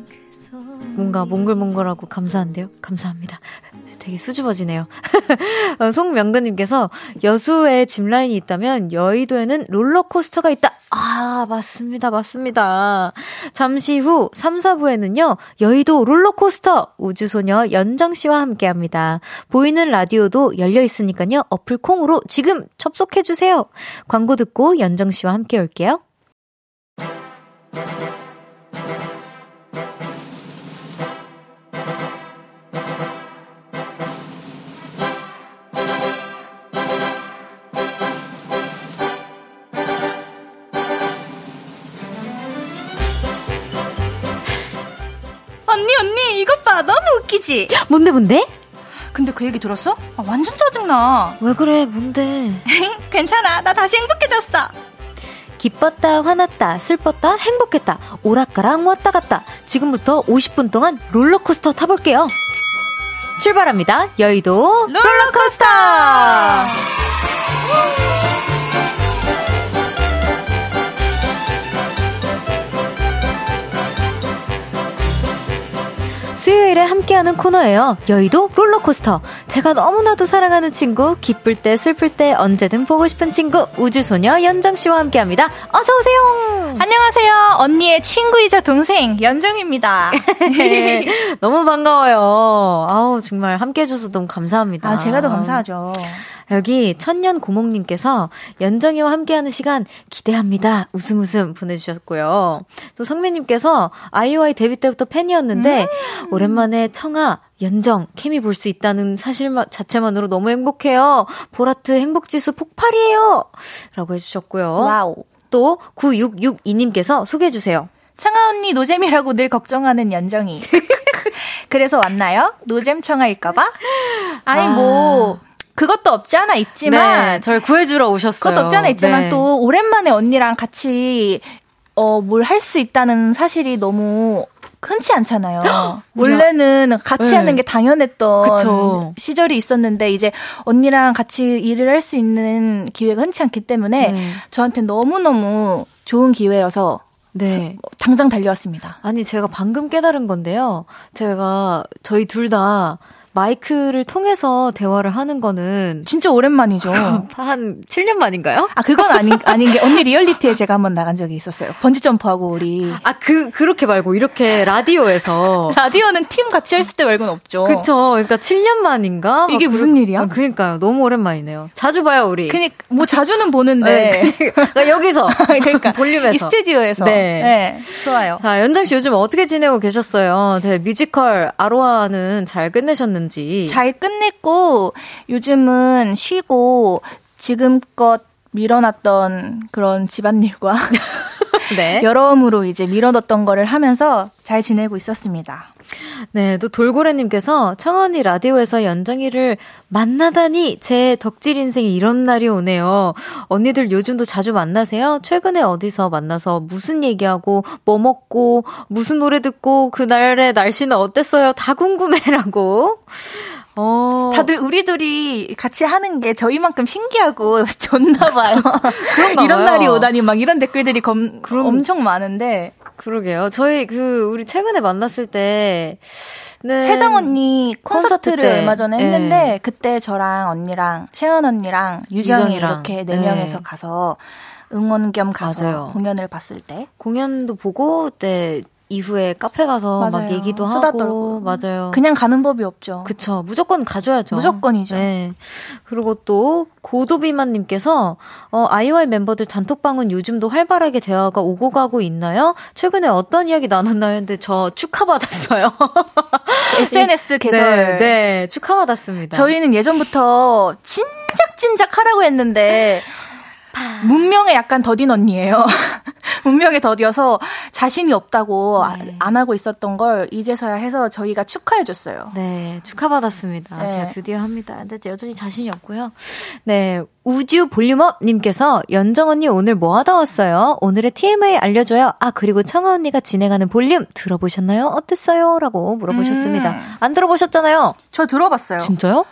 뭔가 몽글몽글하고 감사한데요. 감사합니다. 되게 수줍어지네요. 어, 송명근님께서 여수에 짚라인이 있다면 여의도에는 롤러코스터가 있다. 아, 맞습니다. 맞습니다. 잠시 후 3, 4부에는요, 여의도 롤러코스터 우주소녀 연정씨와 함께 합니다. 보이는 라디오도 열려 있으니까요, 어플 콩으로 지금 접속해주세요. 광고 듣고 연정씨와 함께 올게요. 웃기지? 뭔데, 뭔데? 근데 그 얘기 들었어? 아, 완전 짜증나. 왜 그래, 뭔데? 괜찮아. 나 다시 행복해졌어. 기뻤다, 화났다, 슬펐다, 행복했다, 오락가락 왔다 갔다. 지금부터 50분 동안 롤러코스터 타볼게요. 출발합니다. 여의도 롤러코스터! 수요일에 함께하는 코너예요. 여의도 롤러코스터. 제가 너무나도 사랑하는 친구, 기쁠 때, 슬플 때, 언제든 보고 싶은 친구, 우주소녀 연정씨와 함께합니다. 어서오세요! 안녕하세요. 언니의 친구이자 동생, 연정입니다. 네, 너무 반가워요. 아우, 정말 함께해줘서 너무 감사합니다. 아, 제가 더 감사하죠. 여기 천년 고목님께서 연정이와 함께하는 시간 기대합니다. 웃음 웃음 보내주셨고요. 또 성민님께서 아이오아이 데뷔 때부터 팬이었는데 음. 오랜만에 청하 연정 케미 볼 수 있다는 사실 자체만으로 너무 행복해요. 보라트 행복지수 폭발이에요. 라고 해주셨고요. wow. 또 9662님께서 소개해주세요. 청하 언니 노잼이라고 늘 걱정하는 연정이. 그래서 왔나요? 노잼 청하일까봐? 아니, 아. 뭐, 그것도 없지 않아 있지만, 네, 저를 구해주러 오셨어요. 그것도 없지 않아 있지만 네. 또 오랜만에 언니랑 같이, 어, 뭘 할 수 있다는 사실이 너무 흔치 않잖아요. 원래는 같이 네. 하는 게 당연했던 그쵸. 시절이 있었는데 이제 언니랑 같이 일을 할 수 있는 기회가 흔치 않기 때문에 네. 저한테 너무너무 좋은 기회여서 네. 당장 달려왔습니다. 아니, 제가 방금 깨달은 건데요. 제가, 저희 둘 다 마이크를 통해서 대화를 하는 거는 진짜 오랜만이죠. 한 7년 만인가요? 아, 그건 아닌, 아닌 게, 언니 리얼리티에 제가 한번 나간 적이 있었어요. 번지 점프하고 우리. 아, 그, 그렇게 말고, 이렇게 라디오에서. 라디오는 팀 같이 했을 때 말고는 없죠. 그쵸. 그러니까 7년 만인가? 이게 막 무슨 그러- 일이야? 아, 그러니까요. 너무 오랜만이네요. 자주 봐요, 우리. 그니, 뭐 자주는 보는데. 네. 그러니까 여기서. 그러니까. 볼륨에서. 이 스튜디오에서. 네. 네. 좋아요. 자, 연정 씨 요즘 어떻게 지내고 계셨어요? 제 뮤지컬 아로하는 잘 끝내셨는 지. 잘 끝냈고, 요즘은 쉬고, 지금껏 밀어놨던 그런 집안일과 네. 여러모로 이제 밀어뒀던 거를 하면서 잘 지내고 있었습니다. 네, 또 돌고래님께서 청원이 라디오에서 연정이를 만나다니 제 덕질 인생에 이런 날이 오네요. 언니들 요즘도 자주 만나세요? 최근에 어디서 만나서 무슨 얘기하고 뭐 먹고 무슨 노래 듣고 그날의 날씨는 어땠어요? 다 궁금해라고. 어. 다들 우리 둘이 같이 하는 게 저희만큼 신기하고 좋나 봐요. 그런가 이런 봐요. 날이 오다니 막 이런 댓글들이 검, 엄청 많은데 그러게요. 저희 그 우리 최근에 만났을 때는 세정 언니 콘서트 콘서트를 때. 얼마 전에 네. 했는데 그때 저랑 언니랑 채연 언니랑 유정이 유정이랑. 이렇게 네 네. 명에서 가서 응원 겸 가서 맞아요. 공연을 봤을 때 공연도 보고 그때 이후에 카페 가서 막 맞아요. 얘기도 수다 하고 떨고. 맞아요. 그냥 가는 법이 없죠. 그쵸. 무조건 가줘야죠. 무조건이죠. 네. 그리고 또, 고도비만님께서, 어, 아이오아이 멤버들 단톡방은 요즘도 활발하게 대화가 오고 가고 있나요? 최근에 어떤 이야기 나눴나요? 근데 저 축하받았어요. SNS 개설. 네, 네, 축하받았습니다. 저희는 예전부터 진작 진작 하라고 했는데 문명의 약간 더딘 언니예요. 문명의 더디여서 자신이 없다고 아- 네. 안 하고 있었던 걸 이제서야 해서 저희가 축하해 줬어요. 네, 축하받았습니다. 네. 제가 드디어 합니다. 근데 여전히 자신이 없고요. 네, 우주 볼륨업 님께서 연정 언니 오늘 뭐 하다 왔어요? 오늘의 TMI 알려줘요. 아, 그리고 청아 언니가 진행하는 볼륨 들어보셨나요? 어땠어요? 라고 물어보셨습니다. 음. 안 들어보셨잖아요? 저 들어봤어요. 진짜요?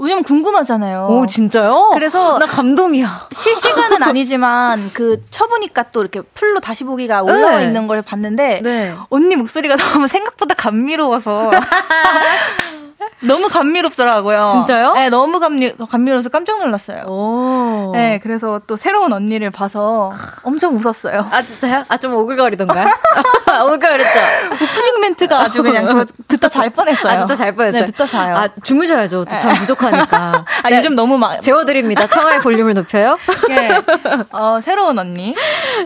왜냐면 궁금하잖아요. 오, 진짜요? 그래서 나 감동이야. 실시간은 아니지만 그 쳐보니까 또 이렇게 풀로 다시 보기가 올라와 네. 있는 걸 봤는데 네. 언니 목소리가 너무 생각보다 감미로워서 너무 감미롭더라고요. 진짜요? 네, 너무 감미, 감미로워서 깜짝 놀랐어요. 오. 네, 그래서 또 새로운 언니를 봐서 엄청 웃었어요. 아, 진짜요? 아, 좀 오글거리던가요? 오글거렸죠? 오프닝 멘트가 아주 그냥 저 듣다 잘 뻔했어요. 아, 듣다 잘 뻔했어요. 네, 듣다 자요. 아, 주무셔야죠. 또잠 부족하니까. 아, 네, 요즘 너무 막, 재워드립니다. 청하의 볼륨을 높여요. 예. 어, 새로운 언니.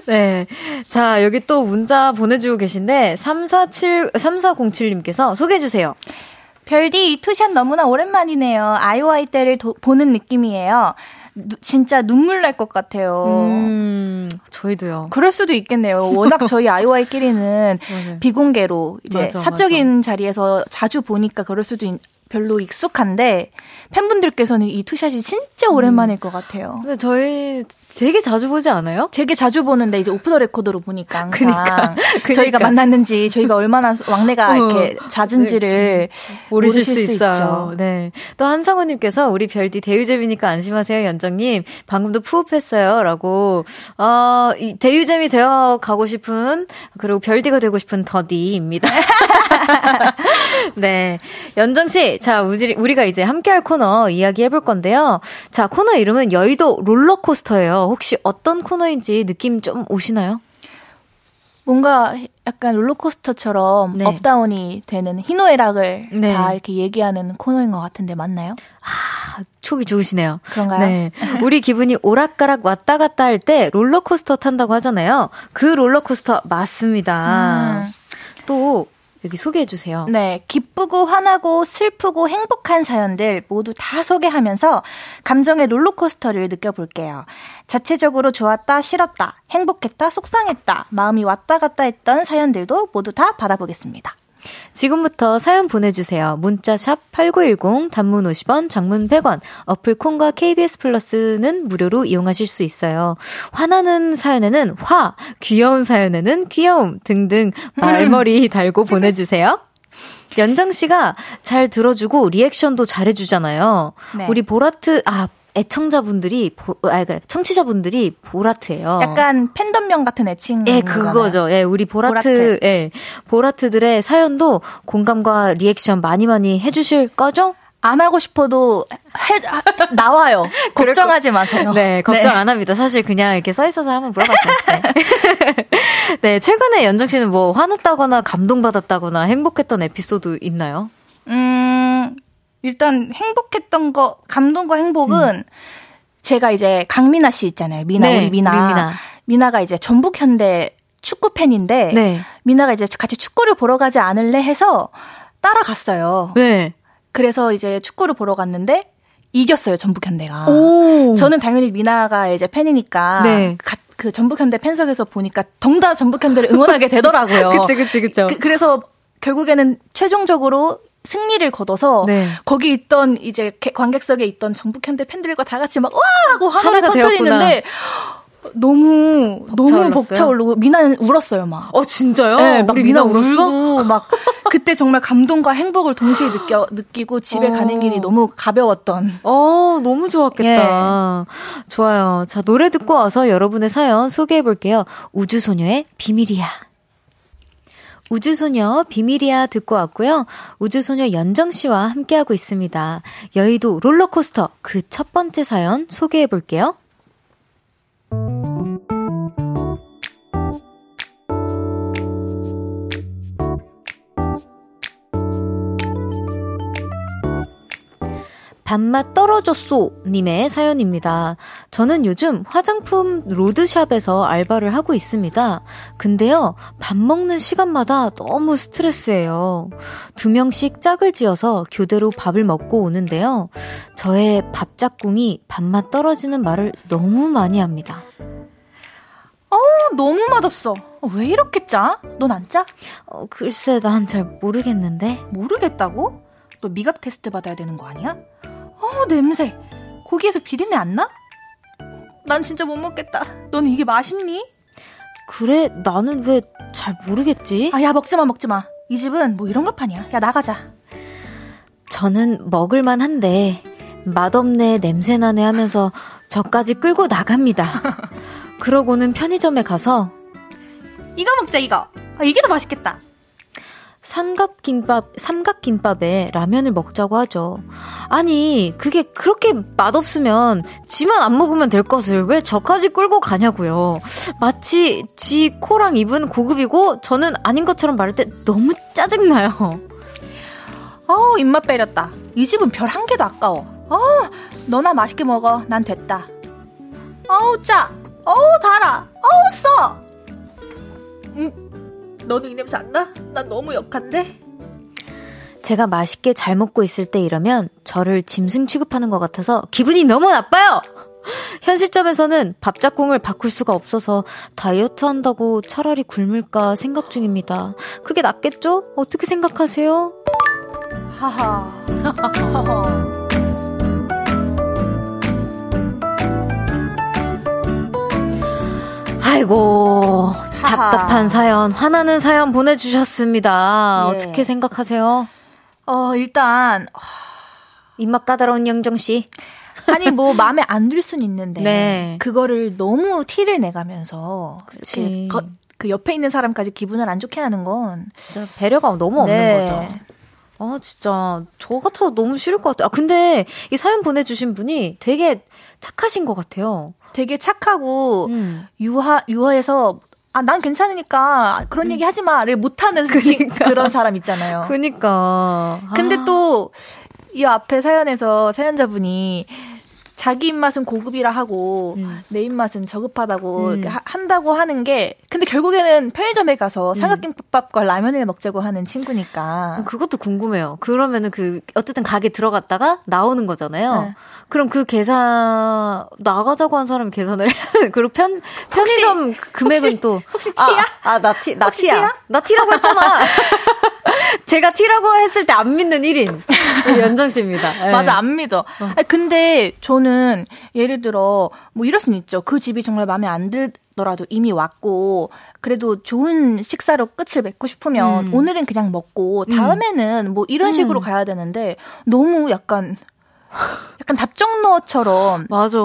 네. 자, 여기 또 문자 보내주고 계신데, 347, 3407님께서 소개해주세요. 별디, 투샷 너무나 오랜만이네요. 아이오아이 때를 도- 보는 느낌이에요. 누- 진짜 눈물 날 것 같아요. 음, 저희도요. 그럴 수도 있겠네요. 워낙 저희 아이오아이끼리는. 비공개로 이제 맞아, 사적인 자리에서 자주 보니까 그럴 수도 있, 별로 익숙한데 팬분들께서는 이 투샷이 진짜 음. 오랜만일 것 같아요. 근데 저희 되게 자주 보지 않아요? 되게 자주 보는데 이제 오프 더 레코드로 보니까 항상 그니까, 그니까. 저희가 만났는지 저희가 얼마나 왕래가 어. 이렇게 잦은지를 모르실, 수, 있어요. 있죠. 네. 또 한상우님께서 우리 별디 대유잼이니까 안심하세요, 연정님. 방금도 풉 했어요. 라고, 어, 이 대유잼이 되어 가고 싶은, 그리고 별디가 되고 싶은 더디입니다. 네. 연정 씨, 자, 우리, 우리 가 이제 함께할 코너 이야기 해볼 건데요. 자, 코너 이름은 여의도 롤러코스터예요. 혹시 어떤 코너인지 느낌 좀 오시나요? 뭔가 약간 롤러코스터처럼 네. up down이 되는 희노애락을 네. 다 이렇게 얘기하는 코너인 것 같은데 맞나요? 촉이 좋으시네요. 그런가요? 네. 우리 기분이 오락가락 왔다 갔다 할 때 롤러코스터 탄다고 하잖아요. 그 롤러코스터 맞습니다. 음. 또 여기 소개해 주세요. 네, 기쁘고 화나고 슬프고 행복한 사연들 모두 다 소개하면서 감정의 롤러코스터를 느껴볼게요. 자체적으로 좋았다, 싫었다, 행복했다, 속상했다, 마음이 왔다 갔다 했던 사연들도 모두 다 받아보겠습니다. 지금부터 사연 보내주세요. 문자샵 8910, 단문 50원, 장문 100원, 어플 콩과 KBS 플러스는 무료로 이용하실 수 있어요. 화나는 사연에는 화, 귀여운 사연에는 귀여움 등등 말머리 달고 보내주세요. 연정 씨가 잘 들어주고 리액션도 잘해주잖아요. 네. 우리 보라트, 아, 애청자분들이, 보, 아, 그러니까 청취자분들이 보라트예요. 약간 팬덤명 같은 애칭. 예, 그거죠. 예, 우리 보라트, 보라트. 예, 보라트들의 사연도 공감과 리액션 많이 많이 해 주실 거죠? 안 하고 싶어도 해, 아, 나와요. 걱정하지 마세요. 네, 걱정 안 합니다. 사실 그냥 이렇게 써 있어서 한번 물어봤어요. 네. 네, 최근에 연정 씨는 뭐 화났다거나 감동받았다거나 행복했던 에피소드 있나요? 음, 일단 행복했던 거, 감동과 행복은 제가 이제 강민아 씨 있잖아요. 미나, 네, 우리 미나. 우리 미나. 미나가 이제 전북 현대 축구 팬인데 네. 미나가 이제 같이 축구를 보러 가지 않을래 해서 따라갔어요. 네. 그래서 이제 축구를 보러 갔는데 이겼어요, 전북 현대가. 오. 저는 당연히 미나가 이제 팬이니까 네. 가- 그 전북 현대 팬석에서 보니까 덩다 전북 현대를 응원하게 되더라고요. 그치, 그치, 그쵸. 그, 래서 결국에는 최종적으로 승리를 거둬서 네. 거기 있던 이제 개- 관객석에 있던 전북 현대 팬들과 다 같이 막 와 하고 하나가 터뜨리는데 너무 너무? 벅차오르고 미나는 울었어요 막. 어, 진짜요? 네, 막 미나 미나 울었어? 막 그때 정말 감동과 행복을 동시에 느껴 느끼고 집에 어. 가는 길이 너무 가벼웠던 어, 너무 좋았겠다. 좋아요. 자, 노래 듣고 와서 여러분의 사연 소개해 볼게요. 우주소녀의 비밀이야. 우주소녀 비밀이야 듣고 왔고요. 우주소녀 연정씨와 함께하고 있습니다. 여의도 롤러코스터 그 첫 번째 사연 소개해 볼게요. 밥맛 떨어졌소 님의 사연입니다. 저는 요즘 화장품 로드샵에서 알바를 하고 있습니다. 근데요, 밥 먹는 시간마다 너무 스트레스예요. 두 명씩 짝을 지어서 교대로 밥을 먹고 오는데요. 저의 밥 짝꿍이 밥맛 떨어지는 말을 너무 많이 합니다. 어우 너무 맛없어 어, 왜 이렇게 짜? 넌 안 짜? 어, 글쎄, 난 잘 모르겠는데. 모르겠다고? 너 미각 테스트 받아야 되는 거 아니야? 어 냄새 고기에서 비린내 안 나? 난 진짜 못 먹겠다 넌 이게 맛있니? 그래, 나는 왜 잘 모르겠지? 아 야 먹지 마 먹지 마 이 집은 뭐 이런 걸 파냐 야 나가자 저는 먹을만 한데 맛없네 냄새나네 하면서 저까지 끌고 나갑니다. 그러고는 편의점에 가서 이거 먹자 이거 아, 이게 더 맛있겠다 삼각김밥 삼각김밥에 라면을 먹자고 하죠. 아니 그게 그렇게 맛없으면 지만 안 먹으면 될 것을 왜 저까지 끌고 가냐고요. 마치 지 코랑 입은 고급이고 저는 아닌 것처럼 말할 때 너무 짜증나요. 어우 입맛 빼렸다. 이 집은 별 한 개도 아까워. 어 너나 맛있게 먹어. 난 됐다. 어우 짜. 어우 달아. 어우 써. 음, 너도 이 냄새 안 나? 난 너무 역한데 제가 맛있게 잘 먹고 있을 때 이러면 저를 짐승 취급하는 것 같아서 기분이 너무 나빠요! 현 시점에서는 밥짝꿍을 바꿀 수가 없어서 다이어트 한다고 차라리 굶을까 생각 중입니다. 그게 낫겠죠? 어떻게 생각하세요? 하하. 아이고, 답답한 사연, 화나는 사연 보내주셨습니다. 예. 어떻게 생각하세요? 어, 일단, 입맛 까다로운 영정씨. 아니, 뭐, 마음에 안 들 순 있는데, 네. 그거를 너무 티를 내가면서, 그치. 이렇게 거- 그 옆에 있는 사람까지 기분을 안 좋게 하는 건, 진짜 배려가 너무 없는 네. 거죠. 아, 진짜. 저 같아도 너무 싫을 것 같아요. 아, 근데 이 사연 보내주신 분이 되게 착하신 것 같아요. 되게 착하고, 음. 유하, 유하해서, 아, 난 괜찮으니까 그런 얘기 하지 마를 못하는 그런 사람 있잖아요. 그니까. 근데 아, 또이 앞에 사연에서 사연자분이 자기 입맛은 고급이라 하고 음. 내 입맛은 저급하다고 하- 한다고 하는 게 근데 결국에는 편의점에 음. 가서 삼각김밥과 라면을 먹자고 하는 친구니까 그것도 궁금해요. 그러면은 그, 어쨌든 가게 들어갔다가 나오는 거잖아요. 네. 그럼 그 계산, 나가자고 한 사람이 계산을. 그리고 편, 편의점 그 금액은 또. 혹시 티야? 아, 아, 나 티, 나 혹시 티야. 티야? 나 티라고 했잖아. 제가 티라고 했을 때 안 믿는 1인. 우리 연정 씨입니다. 네. 맞아 안 믿어. 아니, 근데 저는 예를 들어 뭐 이럴 수는 있죠. 그 집이 정말 마음에 안 들 더라도 이미 왔고 그래도 좋은 식사로 끝을 맺고 싶으면 음. 오늘은 그냥 먹고 다음에는 뭐 이런 식으로 가야 되는데 너무 약간 약간 답정너처럼 맞아.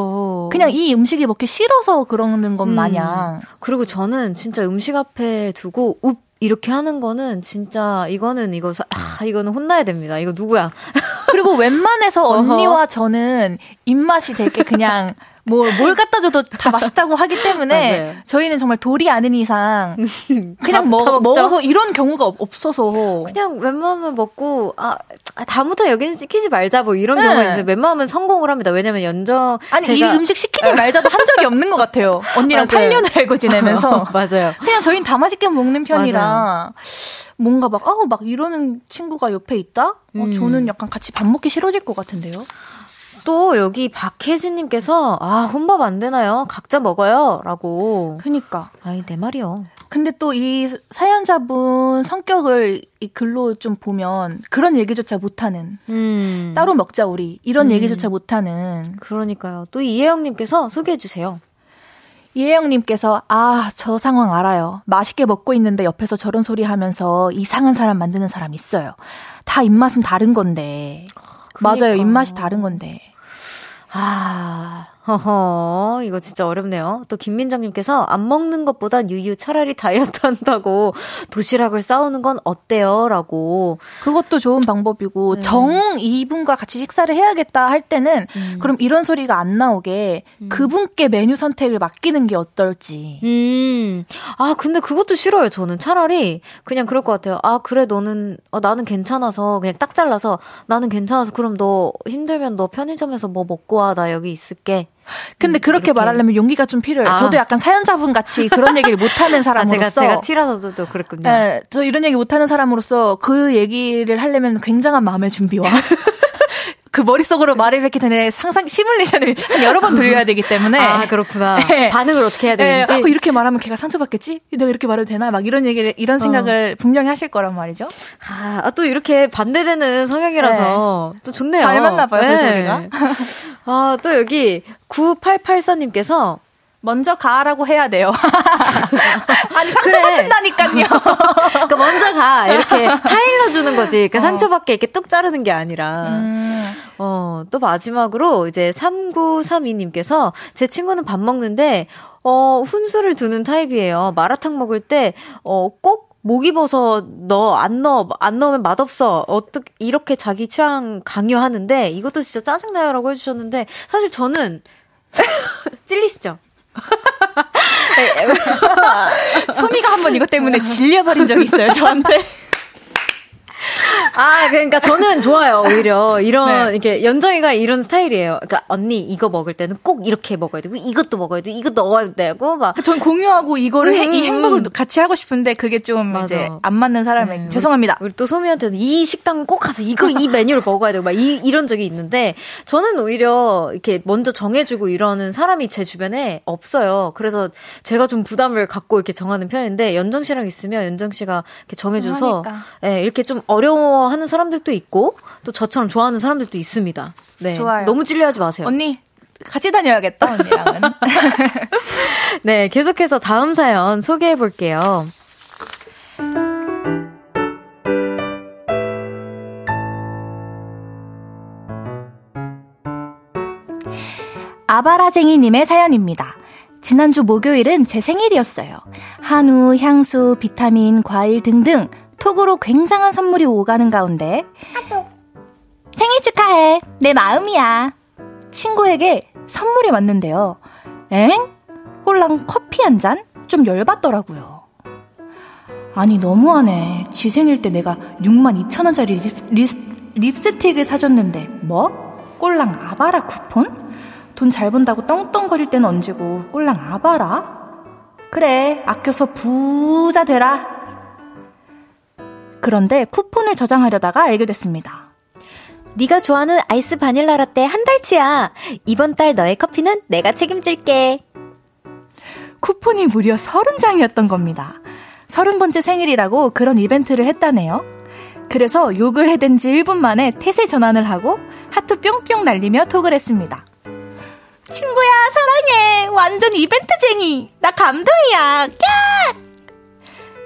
그냥 이 음식이 먹기 싫어서 그러는 것 음. 마냥 그리고 저는 진짜 음식 앞에 두고 웁 이렇게 하는 거는 진짜 이거는 이거 사, 아 이거는 혼나야 됩니다. 이거 누구야? 그리고 웬만해서. 언니와 저는 입맛이 되게 그냥 뭐 뭘 갖다 줘도 다 맛있다고 하기 때문에 맞아요. 저희는 정말 돌이 아닌 이상 다- 그냥 다 먹. 먹어서 이런 경우가 없- 없어서 그냥 웬만하면 먹고 아 아, 다음부터 여기는 시키지 말자 뭐 이런 네. 경우가 있는데 웬만하면 성공을 합니다. 왜냐면 연정 아니 이 제가 음식 시키지 말자도 한 적이 없는 것 같아요. 언니랑 맞아요. 8년을 알고 지내면서 맞아요. 그냥 저희는 다 맛있게 먹는 편이라 뭔가 막 아우 막 이러는 친구가 옆에 있다? 어, 음. 저는 약간 같이 밥 먹기 싫어질 것 같은데요. 또 여기 박혜진님께서 아 혼밥 안 되나요? 각자 먹어요라고. 그니까. 아이 내 말이요. 근데 또 이 사연자분 성격을 이 글로 좀 보면 그런 얘기조차 못하는 음 따로 먹자 우리 이런 얘기조차 못하는 그러니까요. 또 이혜영님께서 소개해 주세요. 이혜영님께서 아 저 상황 알아요. 맛있게 먹고 있는데 옆에서 저런 소리 하면서 이상한 사람 만드는 사람 있어요. 다 입맛은 다른 건데 맞아요 그러니까. 입맛이 다른 건데 아, 허허, 이거 진짜 어렵네요. 또 김민정님께서 안 먹는 것보단 유유 차라리 다이어트 한다고 도시락을 싸우는 건 어때요? 라고. 그것도 좋은 방법이고 네. 정 이분과 같이 식사를 해야겠다 할 때는 음. 그럼 이런 소리가 안 나오게 그분께 메뉴 선택을 맡기는 게 어떨지. 음, 아, 근데 그것도 싫어요, 저는. 차라리 그냥 그럴 것 같아요. 아, 그래, 너는, 어, 나는 괜찮아서, 그냥 딱 잘라서, 나는 괜찮아서, 그럼 너 힘들면 너 편의점에서 뭐 먹고 와, 나 여기 있을게. 근데 그렇게 이렇게. 말하려면 용기가 좀 필요해요. 아. 저도 약간 사연자분 같이 그런 얘기를 못하는 아, 사람으로서. 제가, 제가 티라서도 또 그랬군요. 예, 저 이런 얘기 못하는 사람으로서 그 얘기를 하려면 굉장한 마음의 준비와 그 머릿속으로 말을 뱉기 전에 상상 시뮬레이션을 한 여러 번 돌려야 되기 때문에 아, 그렇구나. 예. 반응을 어떻게 해야 예, 되는지. 아, 이렇게 말하면 걔가 상처받겠지? 내가 이렇게 말해도 되나? 막 이런 얘기를 이런 생각을 분명히 하실 거란 말이죠. 아, 아, 또 이렇게 반대되는 성향이라서 또 좋네요. 잘 맞나 봐요, 그 소리가. 아, 또 여기 9884님께서 먼저 가라고 해야 돼요. 아니 상처받는다니까요. 그러니까 먼저 가 이렇게 타일러 주는 거지. 그 상처받게 이렇게 뚝 자르는 게 아니라. 음. 어, 또 마지막으로 이제 3932님께서 제 친구는 밥 먹는데 어, 훈수를 두는 타입이에요. 마라탕 먹을 때 어, 꼭 목입어서 넣어 안 넣어 안 넣으면 맛없어 어떻게 이렇게 자기 취향 강요하는데 이것도 진짜 짜증나요라고 해주셨는데 사실 저는 찔리시죠? 소미가 한 번 이것 때문에 질려버린 적이 있어요, 저한테. 아, 그러니까 저는 좋아요, 오히려. 이런, 네. 이렇게, 연정이가 이런 스타일이에요. 그러니까, 언니, 이거 먹을 때는 꼭 이렇게 먹어야 되고, 이것도 먹어야 되고, 이것도 넣어야 되고, 막. 전 공유하고 이거를 해- 이 음, 행복을 음. 같이 하고 싶은데 그게 좀 맞아. 이제 안 맞는 사람에게 네, 죄송합니다. 우리 또 소미한테는 이 식당은 꼭 가서 이걸, 이 메뉴를 먹어야 되고, 막 이, 이런 적이 있는데, 저는 오히려 이렇게 먼저 정해주고 이러는 사람이 제 주변에 없어요. 그래서 제가 좀 부담을 갖고 이렇게 정하는 편인데, 연정 씨랑 있으면 연정 씨가 이렇게 정해줘서, 하니까. 예, 이렇게 좀 어 려워 싫어하는 사람들도 있고 또 저처럼 좋아하는 사람들도 있습니다. 네. 좋아요. 너무 찔려하지 마세요. 언니 같이 다녀야겠다 언니랑은. 네, 계속해서 다음 사연 소개해 볼게요. 아바라쟁이님의 사연입니다. 지난주 목요일은 제 생일이었어요. 한우, 향수, 비타민, 과일 등등 톡으로 굉장한 선물이 오가는 가운데 생일 축하해. 내 마음이야. 친구에게 선물이 왔는데요. 엥? 꼴랑 커피 한 잔? 좀 열받더라고요. 아니 너무하네. 지 생일 때 내가 6만 2천 원짜리 립, 립, 립스틱을 사줬는데 뭐? 꼴랑 아바라 쿠폰? 돈 잘 번다고 떵떵거릴 때는 언제고 꼴랑 아바라? 그래 아껴서 부자 되라. 그런데 쿠폰을 저장하려다가 알게 됐습니다. 네가 좋아하는 아이스 바닐라 라떼 한 달치야. 이번 달 너의 커피는 내가 책임질게. 쿠폰이 무려 30장이었던 겁니다. 30번째 생일이라고 그런 이벤트를 했다네요. 그래서 욕을 해댄 지 1분 만에 태세 전환을 하고 하트 뿅뿅 날리며 톡을 했습니다. 친구야, 사랑해. 완전 이벤트쟁이. 나 감동이야. 깍!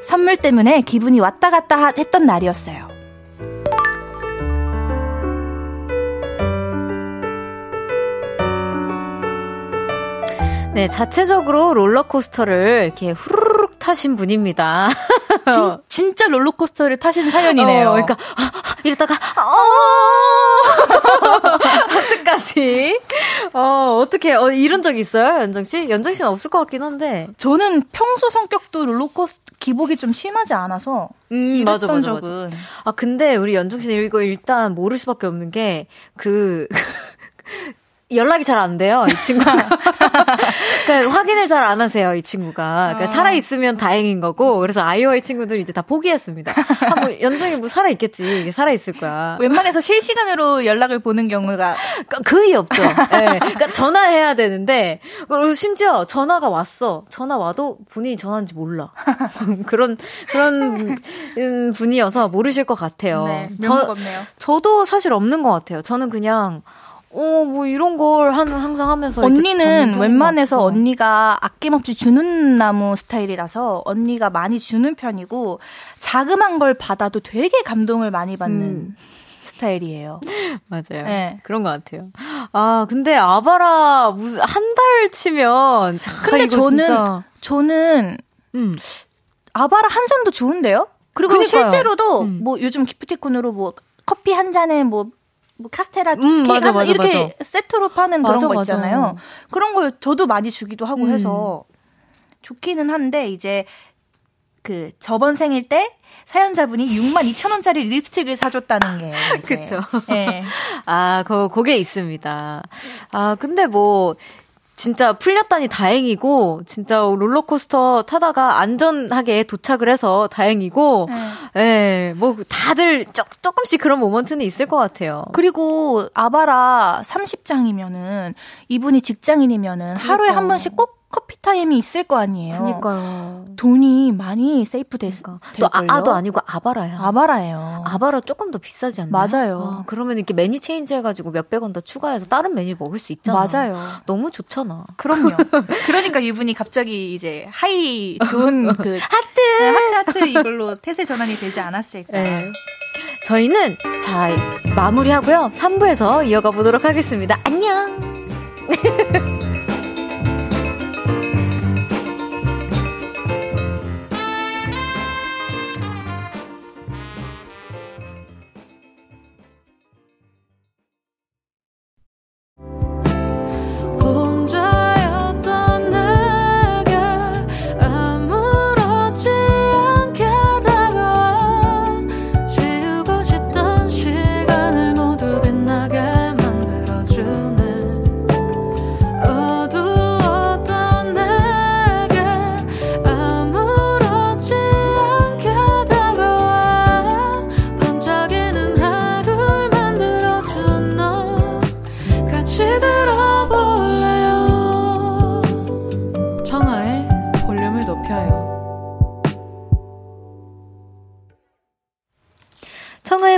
선물 때문에 기분이 왔다 갔다 하- 했던 날이었어요. 네, 자체적으로 롤러코스터를 이렇게 후루룩 타신 분입니다. 진, 진짜 롤러코스터를 타신 사연이네요. 어, 그러니까 아, 아, 이러다가 어 어떡하지? 어 어떻게 어, 이런 적 있어요, 연정 씨? 연정 씨는 없을 것 같긴 한데. 저는 평소 성격도 롤러코스터 기복이 좀 심하지 않아서 음, 맞아, 맞아, 맞아. 적은 아 근데 우리 연정 씨는 이거 일단 모를 수밖에 없는 게 그 연락이 잘 안 돼요, 이 친구가. 그러니까 확인을 잘 안 하세요, 이 친구가. 그러니까 살아있으면 다행인 거고, 그래서 아이오아이 친구들이 이제 다 포기했습니다. 아, 뭐, 연정이 뭐 살아있겠지. 살아있을 거야. 웬만해서 실시간으로 연락을 보는 경우가 거의 없죠. 예. 그러니까 전화해야 되는데 그리고 심지어 전화가 왔어. 전화 와도 본인이 전화인지 몰라. 그런 그런 음, 분이어서 모르실 것 같아요. 네, 저, 없네요. 저도 사실 없는 것 같아요. 저는 그냥 어 뭐 이런 걸 한, 항상 하면서 언니는 웬만해서. 언니가 아낌없이 주는 나무 스타일이라서 언니가 많이 주는 편이고 자그만 걸 받아도 되게 감동을 많이 받는 음. 스타일이에요. 맞아요. 네. 그런 것 같아요. 아 근데 아바라 무슨 한 달 치면 자, 근데 저는 진짜, 저는 음. 아바라 한 잔도 좋은데요? 그리고 그러니까요. 실제로도 음. 뭐 요즘 기프티콘으로 뭐 커피 한 잔에 뭐, 뭐 카스테라 음, 맞아, 맞아, 이렇게 맞아. 세트로 파는 그런 거. 있잖아요. 그런 걸 저도 많이 주기도 하고 음. 해서 좋기는 한데 이제 그 저번 생일 때 사연자분이 6만 2천 원짜리 립스틱을 사줬다는 게 그쵸. 예. 아, 그, 그게 있습니다. 아, 근데 뭐, 진짜 풀렸다니 다행이고, 진짜 롤러코스터 타다가 안전하게 도착을 해서 다행이고, 예, 뭐, 다들 조, 조금씩 그런 moment는 있을 것 같아요. 그리고 아바라 30장이면은 이분이 직장인이면은 하루에 한 번씩 꼭 커피 타임이 있을 거 아니에요. 그니까요. 돈이 많이 save 됐, 그러니까. 또 아, 아도 아니고 아바라야. 아바라예요. 아바라 조금 더 비싸지 않나요? 맞아요. 아, 그러면 이렇게 메뉴 체인지 해가지고 몇백 원 더 추가해서 다른 메뉴 먹을 수 있잖아. 맞아요. 너무 좋잖아. 그럼요. 그러니까 이분이 갑자기 이제 하이 좋은 그 하트 하트 하트 이걸로 태세 전환이 되지 않았을까. 네. 저희는 자 마무리하고요. 3부에서 이어가 보도록 하겠습니다. 안녕.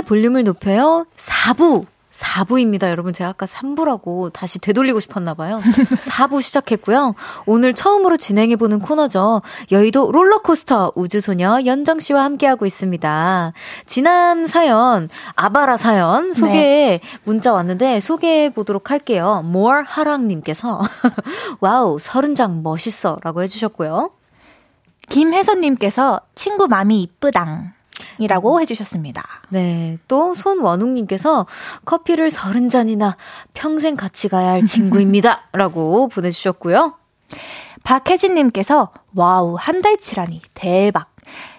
볼륨을 높여요. 4부. 4부입니다, 여러분. 제가 아까 3부라고 다시 되돌리고 싶었나봐요. 4부 시작했고요. 오늘 처음으로 진행해보는 코너죠. 여의도 롤러코스터 우주소녀 연정씨와 함께하고 있습니다. 지난 사연, 아바라 사연 소개 문자 왔는데 소개해보도록 할게요. 모하랑님께서 wow, 서른 장 멋있어 라고 해주셨고요. 김혜선님께서 친구 맘이 이쁘당. 이라고 해주셨습니다. 네. 또 손원웅님께서 커피를 서른 잔이나 평생 같이 가야 할 친구입니다. 라고 보내주셨고요. 박혜진님께서 wow 한 달치라니 대박.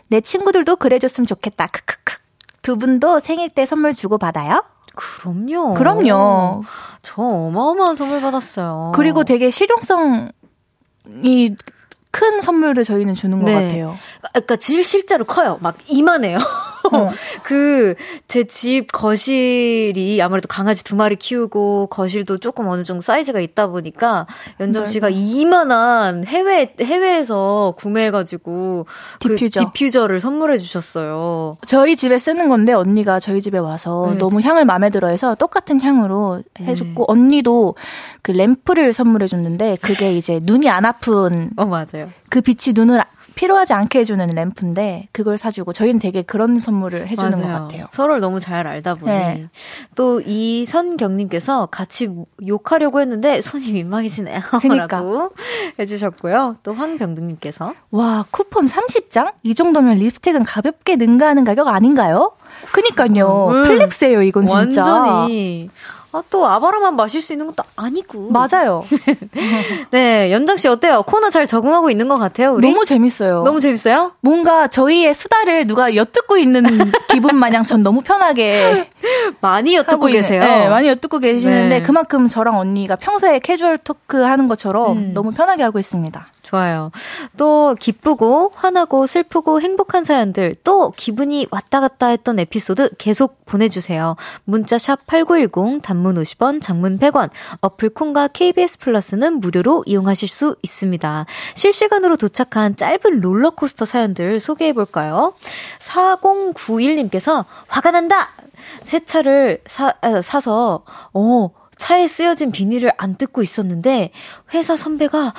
내 친구들도 그래줬으면 좋겠다. 크크크. 두 분도 생일 때 선물 주고 받아요? 그럼요. 그럼요. 저 어마어마한 선물 받았어요. 그리고 되게 실용성 이 큰 선물을 저희는 주는 것 네. 같아요. 그러니까 질 실제로 커요. 막 이만해요. 어. 그제 집 거실이 아무래도 강아지 두 마리 키우고 거실도 조금 어느 정도 사이즈가 있다 보니까 연정 씨가 이만한 해외 해외에서 구매해가지고 디퓨저. 그 디퓨저를 선물해 주셨어요. 저희 집에 쓰는 건데 언니가 저희 집에 와서 네, 너무 향을 마음에 들어해서 똑같은 향으로 해줬고 언니도 그 램프를 선물해 줬는데 그게 이제 눈이 안 아픈 어 맞아요. 그 빛이 눈을 아- 필요하지 않게 해주는 램프인데 그걸 사주고 저희는 되게 그런 선물을 해주는 것 맞아요. 같아요. 서로를 너무 잘 알다 보니. 네. 또 이선경님께서 같이 욕하려고 했는데 손이 민망해지네요. 그니까. 라고 해주셨고요. 또 황병등님께서 와 쿠폰 30장? 이 정도면 립스틱은 가볍게 능가하는 가격 아닌가요? 그니까요. 음. flex예요 이건 진짜. 완전히. 아, 또 아바라만 마실 수 있는 것도 아니고. 맞아요. 네, 연정 씨 어때요? 코너 잘 적응하고 있는 것 같아요, 우리? 너무 재밌어요. 너무 재밌어요? 뭔가 저희의 수다를 누가 엿듣고 있는 기분 마냥 전 너무 편하게 많이 엿듣고 계세요. 네, 많이 엿듣고 계시는데 네. 그만큼 저랑 언니가 평소에 캐주얼 토크 하는 것처럼 음. 너무 편하게 하고 있습니다. 좋아요. 또 기쁘고 화나고 슬프고 행복한 사연들 또 기분이 왔다 갔다 했던 에피소드 계속 보내주세요. 문자 샵 #8910 단문 50원, 장문 100원. 어플 콩과 KBS 플러스는 무료로 이용하실 수 있습니다. 실시간으로 도착한 짧은 롤러코스터 사연들 소개해 볼까요? 4091님께서 화가 난다. 새 차를 사, 아, 사서 어 차에 쓰여진 비닐을 안 뜯고 있었는데 회사 선배가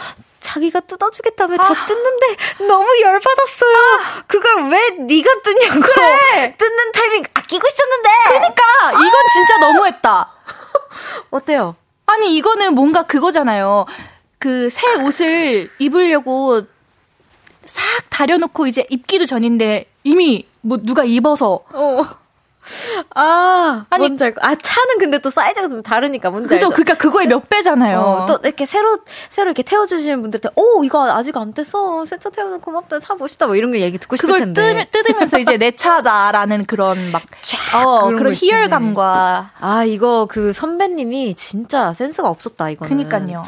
자기가 뜯어주겠다며 다 뜯는데 너무 열받았어요. 그걸 왜 네가 뜯냐고. 뜯는 타이밍 아끼고 있었는데. 그러니까 이건 진짜 너무했다. 어때요? 아니 이거는 뭔가 그거잖아요. 그 새 옷을 입으려고 싹 다려놓고 이제 입기도 전인데 이미 뭐 누가 입어서 어. 아, 아니, 뭔지 알 거. 아, 차는 근데 또 사이즈가 좀 다르니까 뭔지 그죠? 알죠? 그러니까 그거의 몇 배잖아요. 어, 또 이렇게 새로 새로 이렇게 태워주시는 분들한테 오 이거 아직 안 뗐어 새 차 태우는 고맙다 사고 싶다 뭐 이런 거 얘기 듣고 싶을 그걸 텐데 뜯, 뜯으면서 이제 내 차다라는 그런 막 어, 그런. 희열감과 아 이거 그 선배님이 진짜 센스가 없었다 이거는 그니까요.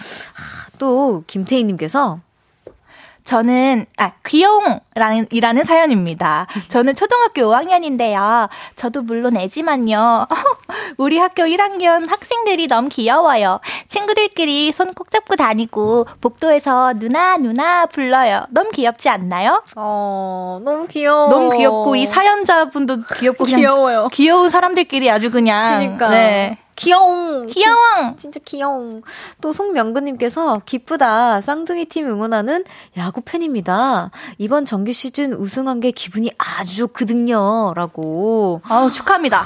또 김태희님께서 저는 아 귀여웅라는 이라는 사연입니다. 저는 초등학교 5학년인데요. 저도 물론 애지만요. 우리 학교 1학년 학생들이 너무 귀여워요. 친구들끼리 손 꼭 잡고 다니고 복도에서 누나 누나 불러요. 너무 귀엽지 않나요? 어 너무 귀여워 너무 귀엽고 이 사연자분도 귀엽고 귀여워요. 귀여운 사람들끼리 아주 그냥 그러니까 네. 귀여운 귀여워. 진짜 귀여운 또 송명근님께서 기쁘다 쌍둥이 팀 응원하는 야구 팬입니다 이번 정규 시즌 우승한 게 기분이 아주 좋거든요 라고 아우 축하합니다.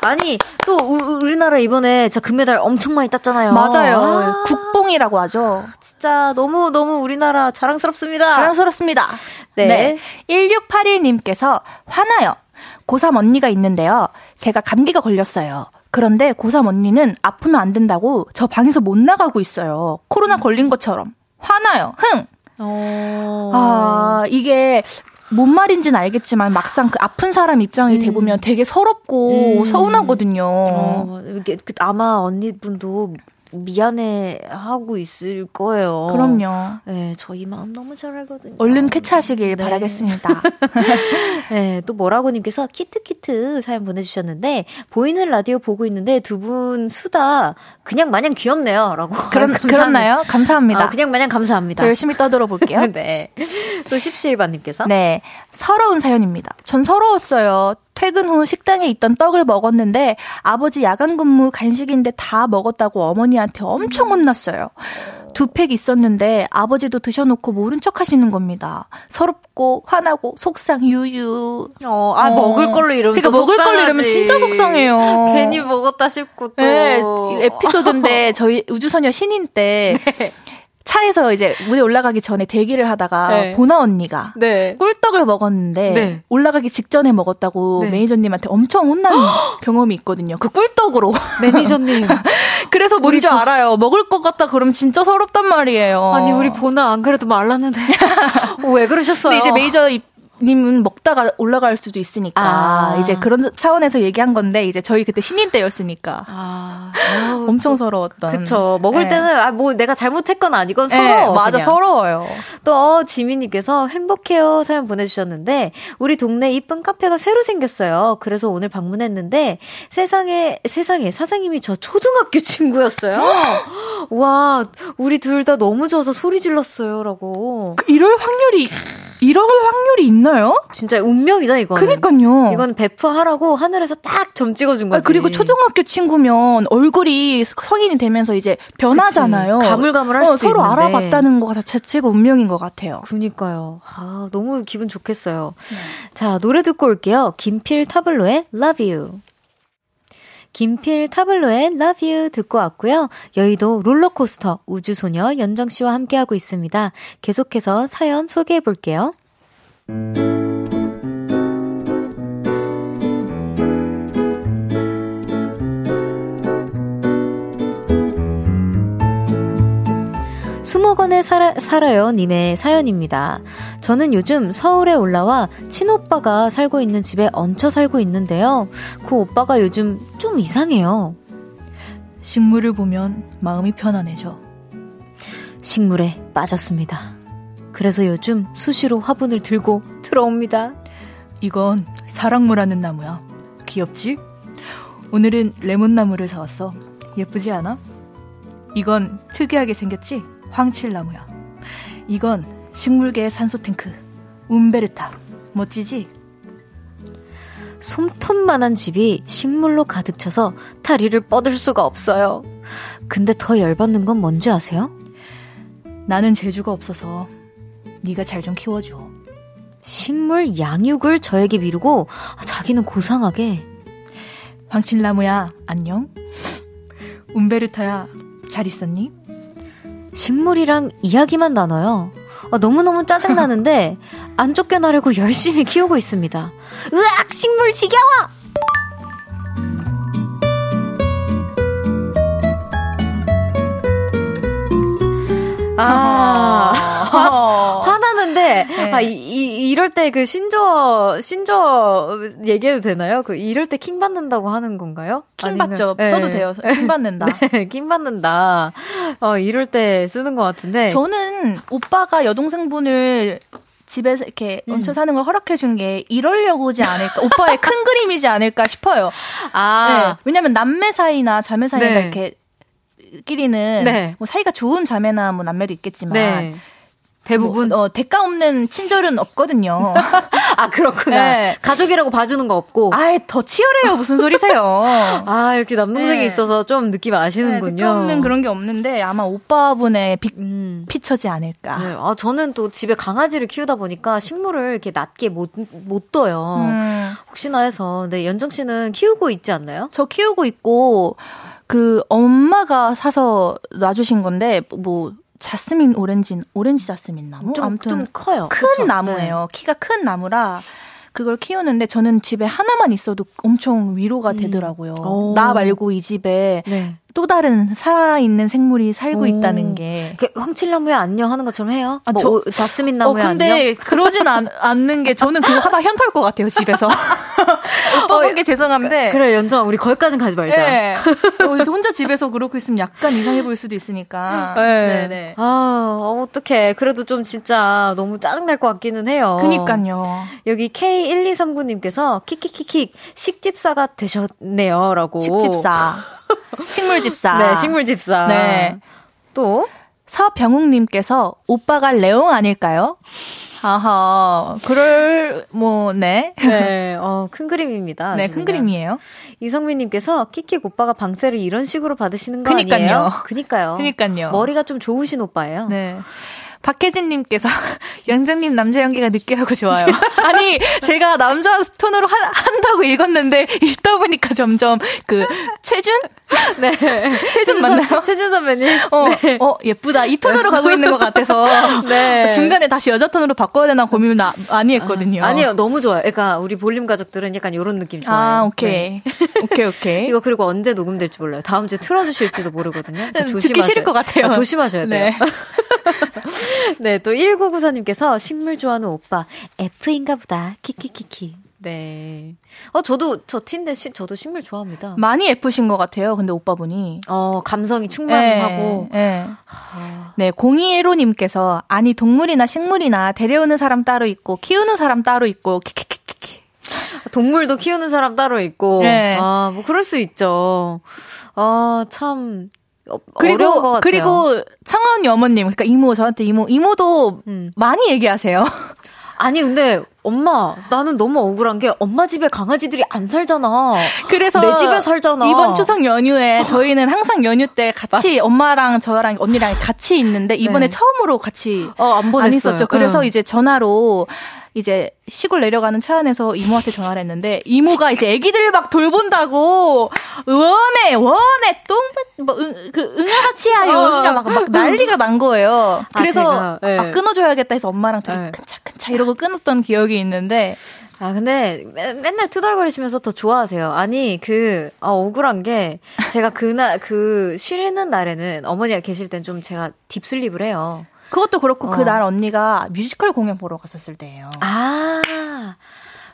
아니 또 우- 우리나라 이번에 진짜 금메달 엄청 많이 땄잖아요 맞아요. 아, 국뽕이라고 하죠. 진짜 너무 너무 우리나라 자랑스럽습니다 자랑스럽습니다. 네. 네. 1681님께서 화나요. 고3 언니가 있는데요. 제가 감기가 걸렸어요. 그런데 고3 언니는 아프면 안 된다고 저 방에서 못 나가고 있어요. 코로나 걸린 것처럼. 화나요. 흥! 어... 아, 이게 뭔 말인지는 알겠지만 막상 그 아픈 사람 입장이 돼보면 되게 서럽고 음. 서운하거든요. 어, 이게 그 아마 언니분도 미안해 하고 있을 거예요. 그럼요. 네, 저희 마음 너무 잘 알거든요. 얼른 쾌차하시길 네. 바라겠습니다. 네, 또 뭐라고님께서 키트 키트 사연 보내주셨는데 보이는 라디오 보고 있는데 두 분 수다 그냥 마냥 귀엽네요.라고. 그런, 그렇나요? 감사합니다. 아, 그냥 마냥 감사합니다. 더 열심히 떠들어 볼게요. 네. 또 십시일반님께서 네. 서러운 사연입니다. 전 서러웠어요. 퇴근 후 식당에 있던 떡을 먹었는데 아버지 야간 근무 간식인데 다 먹었다고 어머니한테 엄청 혼났어요. 두 팩 있었는데 아버지도 드셔놓고 모른 척 하시는 겁니다. 서럽고 화나고 속상 유유. 어, 아, 어. 먹을 걸로 이러면 그러니까 또 먹을 걸로 이러면. 진짜 속상해요. 괜히 먹었다 싶고 또. 네, 이 에피소드인데 저희 우주소녀 신인 때 차에서 이제 무대 올라가기 전에 대기를 하다가 네. 보나 언니가 네. 꿀떡을 먹었는데 네. 올라가기 직전에 먹었다고 네. 매니저님한테 엄청 혼난 경험이 있거든요. 그 꿀떡으로. 매니저님. 그래서 뭔지 알아요. 먹을 것 같다 그러면 진짜 서럽단 말이에요. 아니, 우리 보나 안 그래도 말랐는데. 어, 왜 그러셨어요? 근데 이제 메이저 님은 먹다가 올라갈 수도 있으니까 아. 이제 그런 차원에서 얘기한 건데 이제 저희 그때 신인 때였으니까 아, 엄청 서러웠던. 그쵸. 먹을 네. 때는, 아, 뭐, 내가 잘못했건 아니건 네, 서러워. 맞아 그냥. 서러워요. 또, 어, 지민님께서 행복해요 사연 보내주셨는데, 우리 동네 이쁜 카페가 새로 생겼어요. 그래서 오늘 방문했는데, 세상에, 세상에 사장님이 저 초등학교 친구였어요. 와, 우리 둘 다 너무 좋아서 소리 질렀어요. 라고. 이럴 확률이 이럴 확률이 있나요? 진짜 운명이다, 이거는. 그니까요. 이건 베프하라고 하늘에서 딱 점 찍어준 거지. 아, 그리고 초등학교 친구면 얼굴이 성인이 되면서 이제 변하잖아요. 그치. 가물가물할 어, 수도 서로 있는데. 알아봤다는 거 자체가 운명인 것 같아요. 그니까요. 아, 너무 기분 좋겠어요. 자, 노래 듣고 올게요. 김필 타블로의 Love You. 김필 타블로의 Love You 듣고 왔고요. 여의도 롤러코스터 우주소녀 연정 씨와 함께하고 있습니다. 계속해서 사연 소개해 볼게요. 수목원에 살아, 살아요 님의 사연입니다. 저는 요즘 서울에 올라와 친오빠가 살고 있는 집에 얹혀 살고 있는데요. 그 오빠가 요즘 좀 이상해요. 식물을 보면 마음이 편안해져. 식물에 빠졌습니다. 그래서 요즘 수시로 화분을 들고 들어옵니다. 이건 사랑무라는 나무야. 귀엽지? 오늘은 레몬나무를 사왔어. 예쁘지 않아? 이건 특이하게 생겼지? 황칠나무야. 이건 식물계의 산소탱크. 움베르타. 멋지지? 솜털만한 집이 식물로 가득 차서 다리를 뻗을 수가 없어요. 근데 더 열받는 건 뭔지 아세요? 나는 재주가 없어서 네가 잘 좀 키워줘. 식물 양육을 저에게 미루고 자기는 고상하게 황칠나무야, 안녕? 움베르타야, 잘 있었니? 식물이랑 이야기만 나눠요. 아, 너무너무 짜증나는데 안 쫓겨나려고 열심히 키우고 있습니다. 으악! 식물 지겨워! 아, 네. 아, 이, 이, 이럴 때 그 신조, 신조 얘기해도 되나요? 그, 이럴 때 킹 받는다고 하는 건가요? 킹 아니면- 받죠. 네. 저도 돼요. 킹 받는다. 네, 킹 받는다. 어, 이럴 때 쓰는 것 같은데. 저는 오빠가 여동생분을 집에서 이렇게 음. 얹혀 사는 걸 허락해 준 게 이러려고지 않을까. 오빠의 큰 그림이지 않을까 싶어요. 아, 네. 왜냐면 남매 사이나 자매 사이나 네. 이렇게 끼리는 네. 뭐 사이가 좋은 자매나 뭐 남매도 있겠지만 네. 대부분. 뭐, 어, 대가 없는 친절은 없거든요. 아, 그렇구나. 네. 가족이라고 봐주는 거 없고. 아예 더 치열해요. 무슨 소리세요? 아, 이렇게 남동생이 네. 있어서 좀 느낌 네, 아시는군요. 대가 없는 그런 게 없는데 아마 오빠분의 빅 음. 피처지 않을까. 네. 아, 저는 또 집에 강아지를 키우다 보니까 식물을 이렇게 낮게 못, 못 둬요. 음. 혹시나 해서. 네, 연정 씨는 키우고 있지 않나요? 저 키우고 있고 그 엄마가 사서 놔주신 건데 뭐 자스민 오렌지 오렌지 자스민 나무 좀, 아무튼 좀 커요. 큰? 네. 나무예요. 키가 큰 나무라 그걸 키우는데 저는 집에 하나만 있어도 엄청 위로가 되더라고요. 음. 오. 나 말고 이 집에 네. 또 다른 살아있는 생물이 살고 오. 있다는 게. 황칠나무에 안녕 하는 것처럼 해요? 아, 뭐, 저- 오- 자스민 어, 나무에 근데 안녕? 그러진 않, 않는 게 저는 그거 하다 현탈 것 같아요, 집에서. 오빠분께 죄송한데. 어, 그래, 연정, 우리 거기까진 가지 말자. 네. 어, 혼자 집에서 그러고 있으면 약간 이상해 보일 수도 있으니까. 네. 네. 아, 어떡해. 그래도 좀 진짜 너무 짜증날 것 같기는 해요. 그니까요. 여기 K1239님께서 킥킥킥킥 식집사가 되셨네요. 라고. 식집사. 식물집사. 네, 식물집사. 네. 또? 서병욱님께서 오빠가 레옹 아닐까요? 아하, 그럴, 뭐, 네. 네, 어, 큰 그림입니다. 네, 큰. 그림이에요. 이성민님께서 키키 오빠가 방세를 이런 식으로 받으시는 거 그니까요. 아니에요? 그니까요. 그니까요. 머리가 좀 좋으신 오빠예요. 네. 박혜진님께서 영정님 남자 연기가 느끼하고 좋아요. 아니 제가 남자 톤으로 한, 한다고 읽었는데 읽다 보니까 점점 그 최준 네. 최준 맞나요? 최준 선배님. 어, 어 예쁘다 이 톤으로 가고 있는 것 같아서 네. 중간에 다시 여자 톤으로 바꿔야 되나 고민을 나- 많이 했거든요. 아 니요, 너무 좋아요. 그러니까 우리 볼륨 가족들은 약간 이런 느낌 좋아해요. 아 오케이 네. 오케이 오케이. 이거 그리고 언제 녹음될지 몰라요. 다음 주에 틀어주실지도 모르거든요. 그러니까 듣기 조심하셔야 싫을 것 같아요. 아, 조심하셔야 돼요. 네. 네, 또 1994님께서 식물 좋아하는 오빠 F인가 보다. 키키키키. 네. 어, 저도 저 티인데 시- 저도 식물 좋아합니다. 많이 예쁘신 것 같아요. 근데 오빠분이. 어, 감성이 충만하고. 예, 예. 네, 0215님께서, 아니, 동물이나 식물이나 데려오는 사람 따로 있고, 키우는 사람 따로 있고, 키키키키키. 동물도 키우는 사람 따로 있고. 네. 아, 뭐 그럴 수 있죠. 아, 참. 어, 그리고. 그리고, 청원이 어머님, 그러니까 이모, 저한테 이모, 이모도 음. 많이 얘기하세요. 아니, 근데 엄마, 나는 너무 억울한 게 엄마 집에 강아지들이 안 살잖아. 그래서 내 집에 살잖아. 이번 추석 연휴에 저희는 항상 연휴 때 같이 엄마랑 저랑 언니랑 같이 있는데 이번에 네. 처음으로 같이 어, 안 보냈어요. 있었죠. 그래서 응. 이제 전화로 이제 시골 내려가는 차 안에서 이모한테 전화를 했는데 이모가 이제 애기들 막 돌본다고 원해 원해 똥뭐그 응아치야 여기가 막, 막 난리가 난 거예요. 아, 그래서 제가, 네. 아, 끊어줘야겠다 해서 엄마랑 둘이 네. 큰차큰차 이러고 끊었던 기억이 있는데 아, 근데 맨- 맨날 투덜거리시면서 더 좋아하세요. 아니, 그, 아, 억울한 게, 제가 그날, 그, 쉬는 날에는 어머니가 계실 땐 좀 제가 딥슬립을 해요. 그것도 그렇고 어. 그날 언니가 뮤지컬 공연 보러 갔었을 때예요. 아,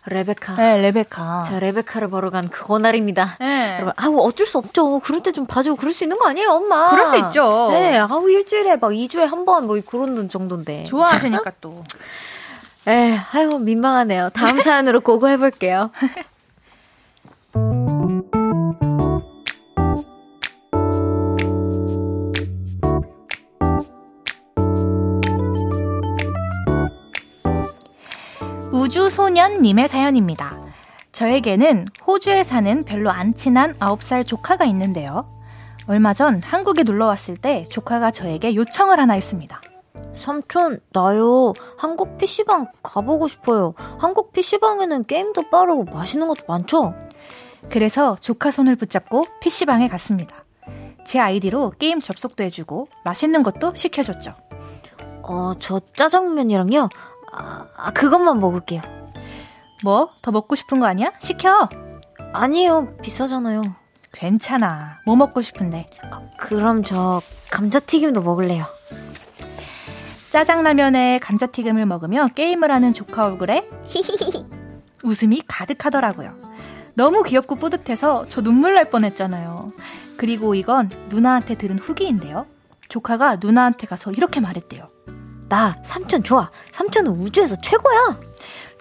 레베카. 네, 레베카. 자, 레베카를 보러 간 그날입니다. 네. 여러분, 아우, 어쩔 수 없죠. 그럴 때 좀 봐주고 그럴 수 있는 거 아니에요, 엄마? 그럴 수 있죠. 네, 아우, 일주일에 막 2주에 한 번, 뭐, 그런 정도인데. 좋아하시니까 또. 에, 아유, 민망하네요. 다음 사연으로 고고해볼게요. 우주소년님의 사연입니다. 저에게는 호주에 사는 별로 안 친한 9살 조카가 있는데요. 얼마 전 한국에 놀러 왔을 때 조카가 저에게 요청을 하나 했습니다. 삼촌, 나요. 한국 PC방 가보고 싶어요. 한국 PC방에는 게임도 빠르고 맛있는 것도 많죠? 그래서 조카 손을 붙잡고 PC방에 갔습니다. 제 아이디로 게임 접속도 해주고 맛있는 것도 시켜줬죠. 어, 저 짜장면이랑요. 아, 아, 그것만 먹을게요. 뭐? 더 먹고 싶은 거 아니야? 시켜! 아니에요. 비싸잖아요. 괜찮아. 뭐 먹고 싶은데? 그럼 저 감자튀김도 먹을래요. 짜장라면에 감자튀김을 먹으며 게임을 하는 조카 얼굴에 웃음이 가득하더라고요. 너무 귀엽고 뿌듯해서 저 눈물 날 뻔했잖아요. 그리고 이건 누나한테 들은 후기인데요. 조카가 누나한테 가서 이렇게 말했대요. 나 삼촌 좋아. 삼촌은 우주에서 최고야.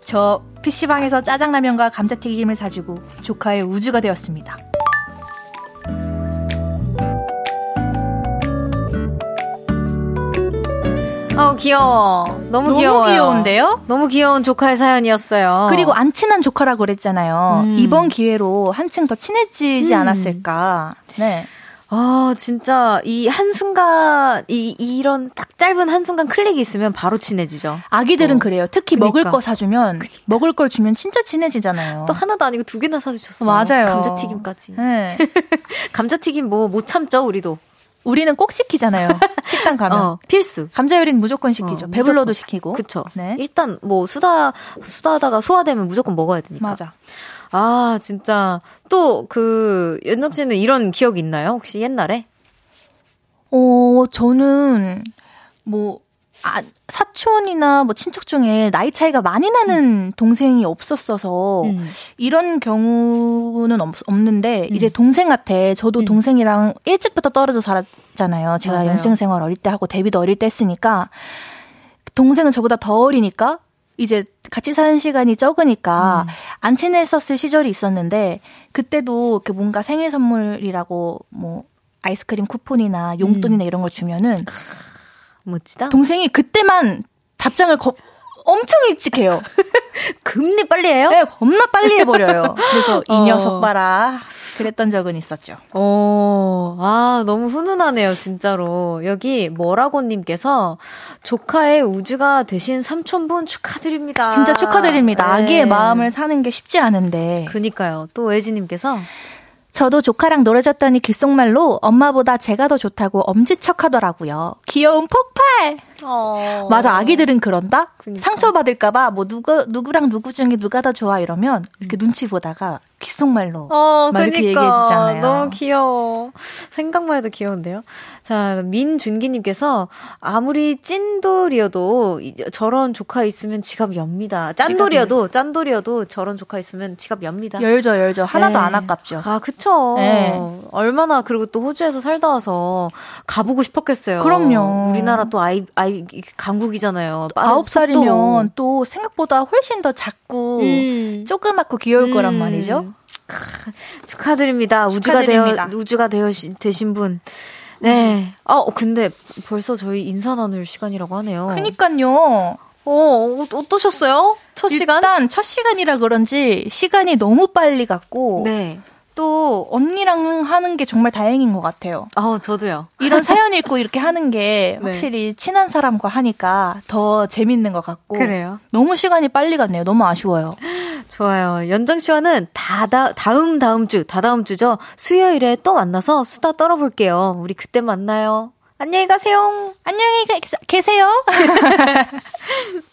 저 PC방에서 짜장라면과 감자튀김을 사주고 조카의 우주가 되었습니다. 어, 귀여워. 너무, 너무 귀여워요. 귀여운데요? 너무 귀여운 조카의 사연이었어요. 그리고 안 친한 조카라고 그랬잖아요. 음. 이번 기회로 한층 더 친해지지 음. 않았을까. 네. 아, 진짜 이 한순간 이 이런 딱 짧은 한순간 클릭이 있으면 바로 친해지죠. 아기들은 어. 그래요. 특히 그니까. 먹을 거 사주면 먹을 걸 주면 진짜 친해지잖아요. 또 하나도 아니고 두 개나 사주셨어. 맞아요. 감자튀김까지. 네. 감자튀김 뭐 못 참죠, 우리도. 우리는 꼭 시키잖아요. 식당 가면. 어, 필수. 감자 요리는 무조건 시키죠. 어, 배불러도 무조건. 시키고. 그쵸. 네. 일단 뭐 수다 수다하다가 소화되면 무조건 먹어야 되니까. 맞아. 아, 진짜 또 그 연정 씨는 이런 기억 있나요? 혹시 옛날에? 어, 저는 뭐 아, 사촌이나 뭐 친척 중에 나이 차이가 많이 나는 동생이 없었어서 음. 이런 경우는 없, 없는데 이제 동생한테 저도 음. 동생이랑 일찍부터 떨어져 살았잖아요. 제가 맞아요. 연생 생활 어릴 때 하고 데뷔도 어릴 때 했으니까 동생은 저보다 더 어리니까 이제 같이 사는 시간이 적으니까 안 친했었을 시절이 있었는데 그때도 그 뭔가 생일 선물이라고 뭐 아이스크림 쿠폰이나 용돈이나 이런 걸 주면은 멋지다. 동생이 그때만 답장을 거- 엄청 일찍 해요. 금리 빨리 해요? 네, 겁나 빨리 해버려요. 그래서 이 어. 녀석 봐라. 그랬던 적은 있었죠. 오, 아, 너무 훈훈하네요, 진짜로. 여기 뭐라고님께서 조카의 우주가 되신 삼촌분 축하드립니다. 진짜 축하드립니다. 네. 아기의 마음을 사는 게 쉽지 않은데. 그니까요. 또 애지님께서 저도 조카랑 놀아줬더니 귓속말로 엄마보다 제가 더 좋다고 엄지척 하더라고요. 귀여운 폭발! 어. 맞아, 아기들은 그런다? 그니까. 상처받을까봐 뭐 누구, 누구랑 누구 중에 누가 더 좋아 이러면 이렇게 눈치 보다가 귓속말로. 어, 막 이렇게 그니까. 얘기해주잖아요. 너무 귀여워. 생각만 해도 귀여운데요. 자, 민준기님께서 아무리 찐돌이어도 이- 저런 조카 있으면 지갑 엽니다. 짠돌이어도, 짠돌이어도 저런 조카 있으면 지갑 엽니다. 열죠, 열죠. 하나도 네. 안 아깝죠. 아, 그쵸. 네. 얼마나, 그리고 또 호주에서 살다 와서 가보고 싶었겠어요. 그럼요. 우리나라 또 아이, 아이, 강국이잖아요. 빠른 아홉 살이면. 또 생각보다 훨씬 더 작고 음. 조그맣고 귀여울 거란 음. 말이죠. 축하드립니다. 우주가 축하드립니다. 되어 우주가 되어 되신 분. 네. 어 근데 벌써 저희 인사 나눌 시간이라고 하네요. 그니까요. 어, 어 어떠셨어요? 첫 시간? 일단 첫 시간이라 그런지 시간이 너무 빨리 갔고 네. 또 언니랑 하는 게 정말 다행인 것 같아요. 어 저도요. 이런 사연 읽고 이렇게 하는 게 네. 확실히 친한 사람과 하니까 더 재밌는 것 같고 그래요. 너무 시간이 빨리 갔네요. 너무 아쉬워요. 좋아요. 연정 씨와는 다다 다음 다음 주 다다음 주죠. 수요일에 또 만나서 수다 떨어볼게요. 우리 그때 만나요. 안녕히 가세요. 안녕히 가- 계세요.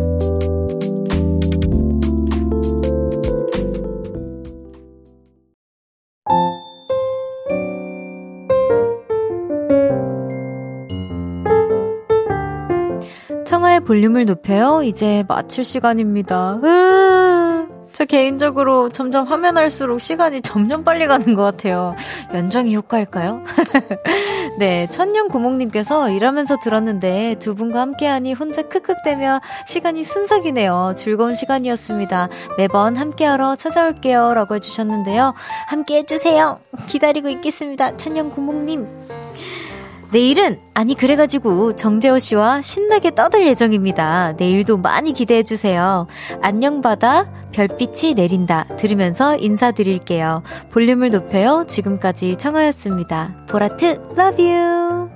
청하의 볼륨을 높여요. 이제 마칠 시간입니다. 저 개인적으로 점점 하면 할수록 시간이 점점 빨리 가는 것 같아요. 연정이 효과일까요? 네, 천년 고목님께서 일하면서 들었는데 두 분과 함께하니 혼자 크크대며 시간이 순삭이네요. 즐거운 시간이었습니다. 매번 함께하러 찾아올게요. 라고 해주셨는데요. 함께 해주세요. 기다리고 있겠습니다. 천년 고목님. 내일은 아니 그래가지고 정재호 씨와 신나게 떠들 예정입니다. 내일도 많이 기대해 주세요. 안녕 바다 별빛이 내린다 들으면서 인사드릴게요. 볼륨을 높여요. 지금까지 청하였습니다. 보라트 love you.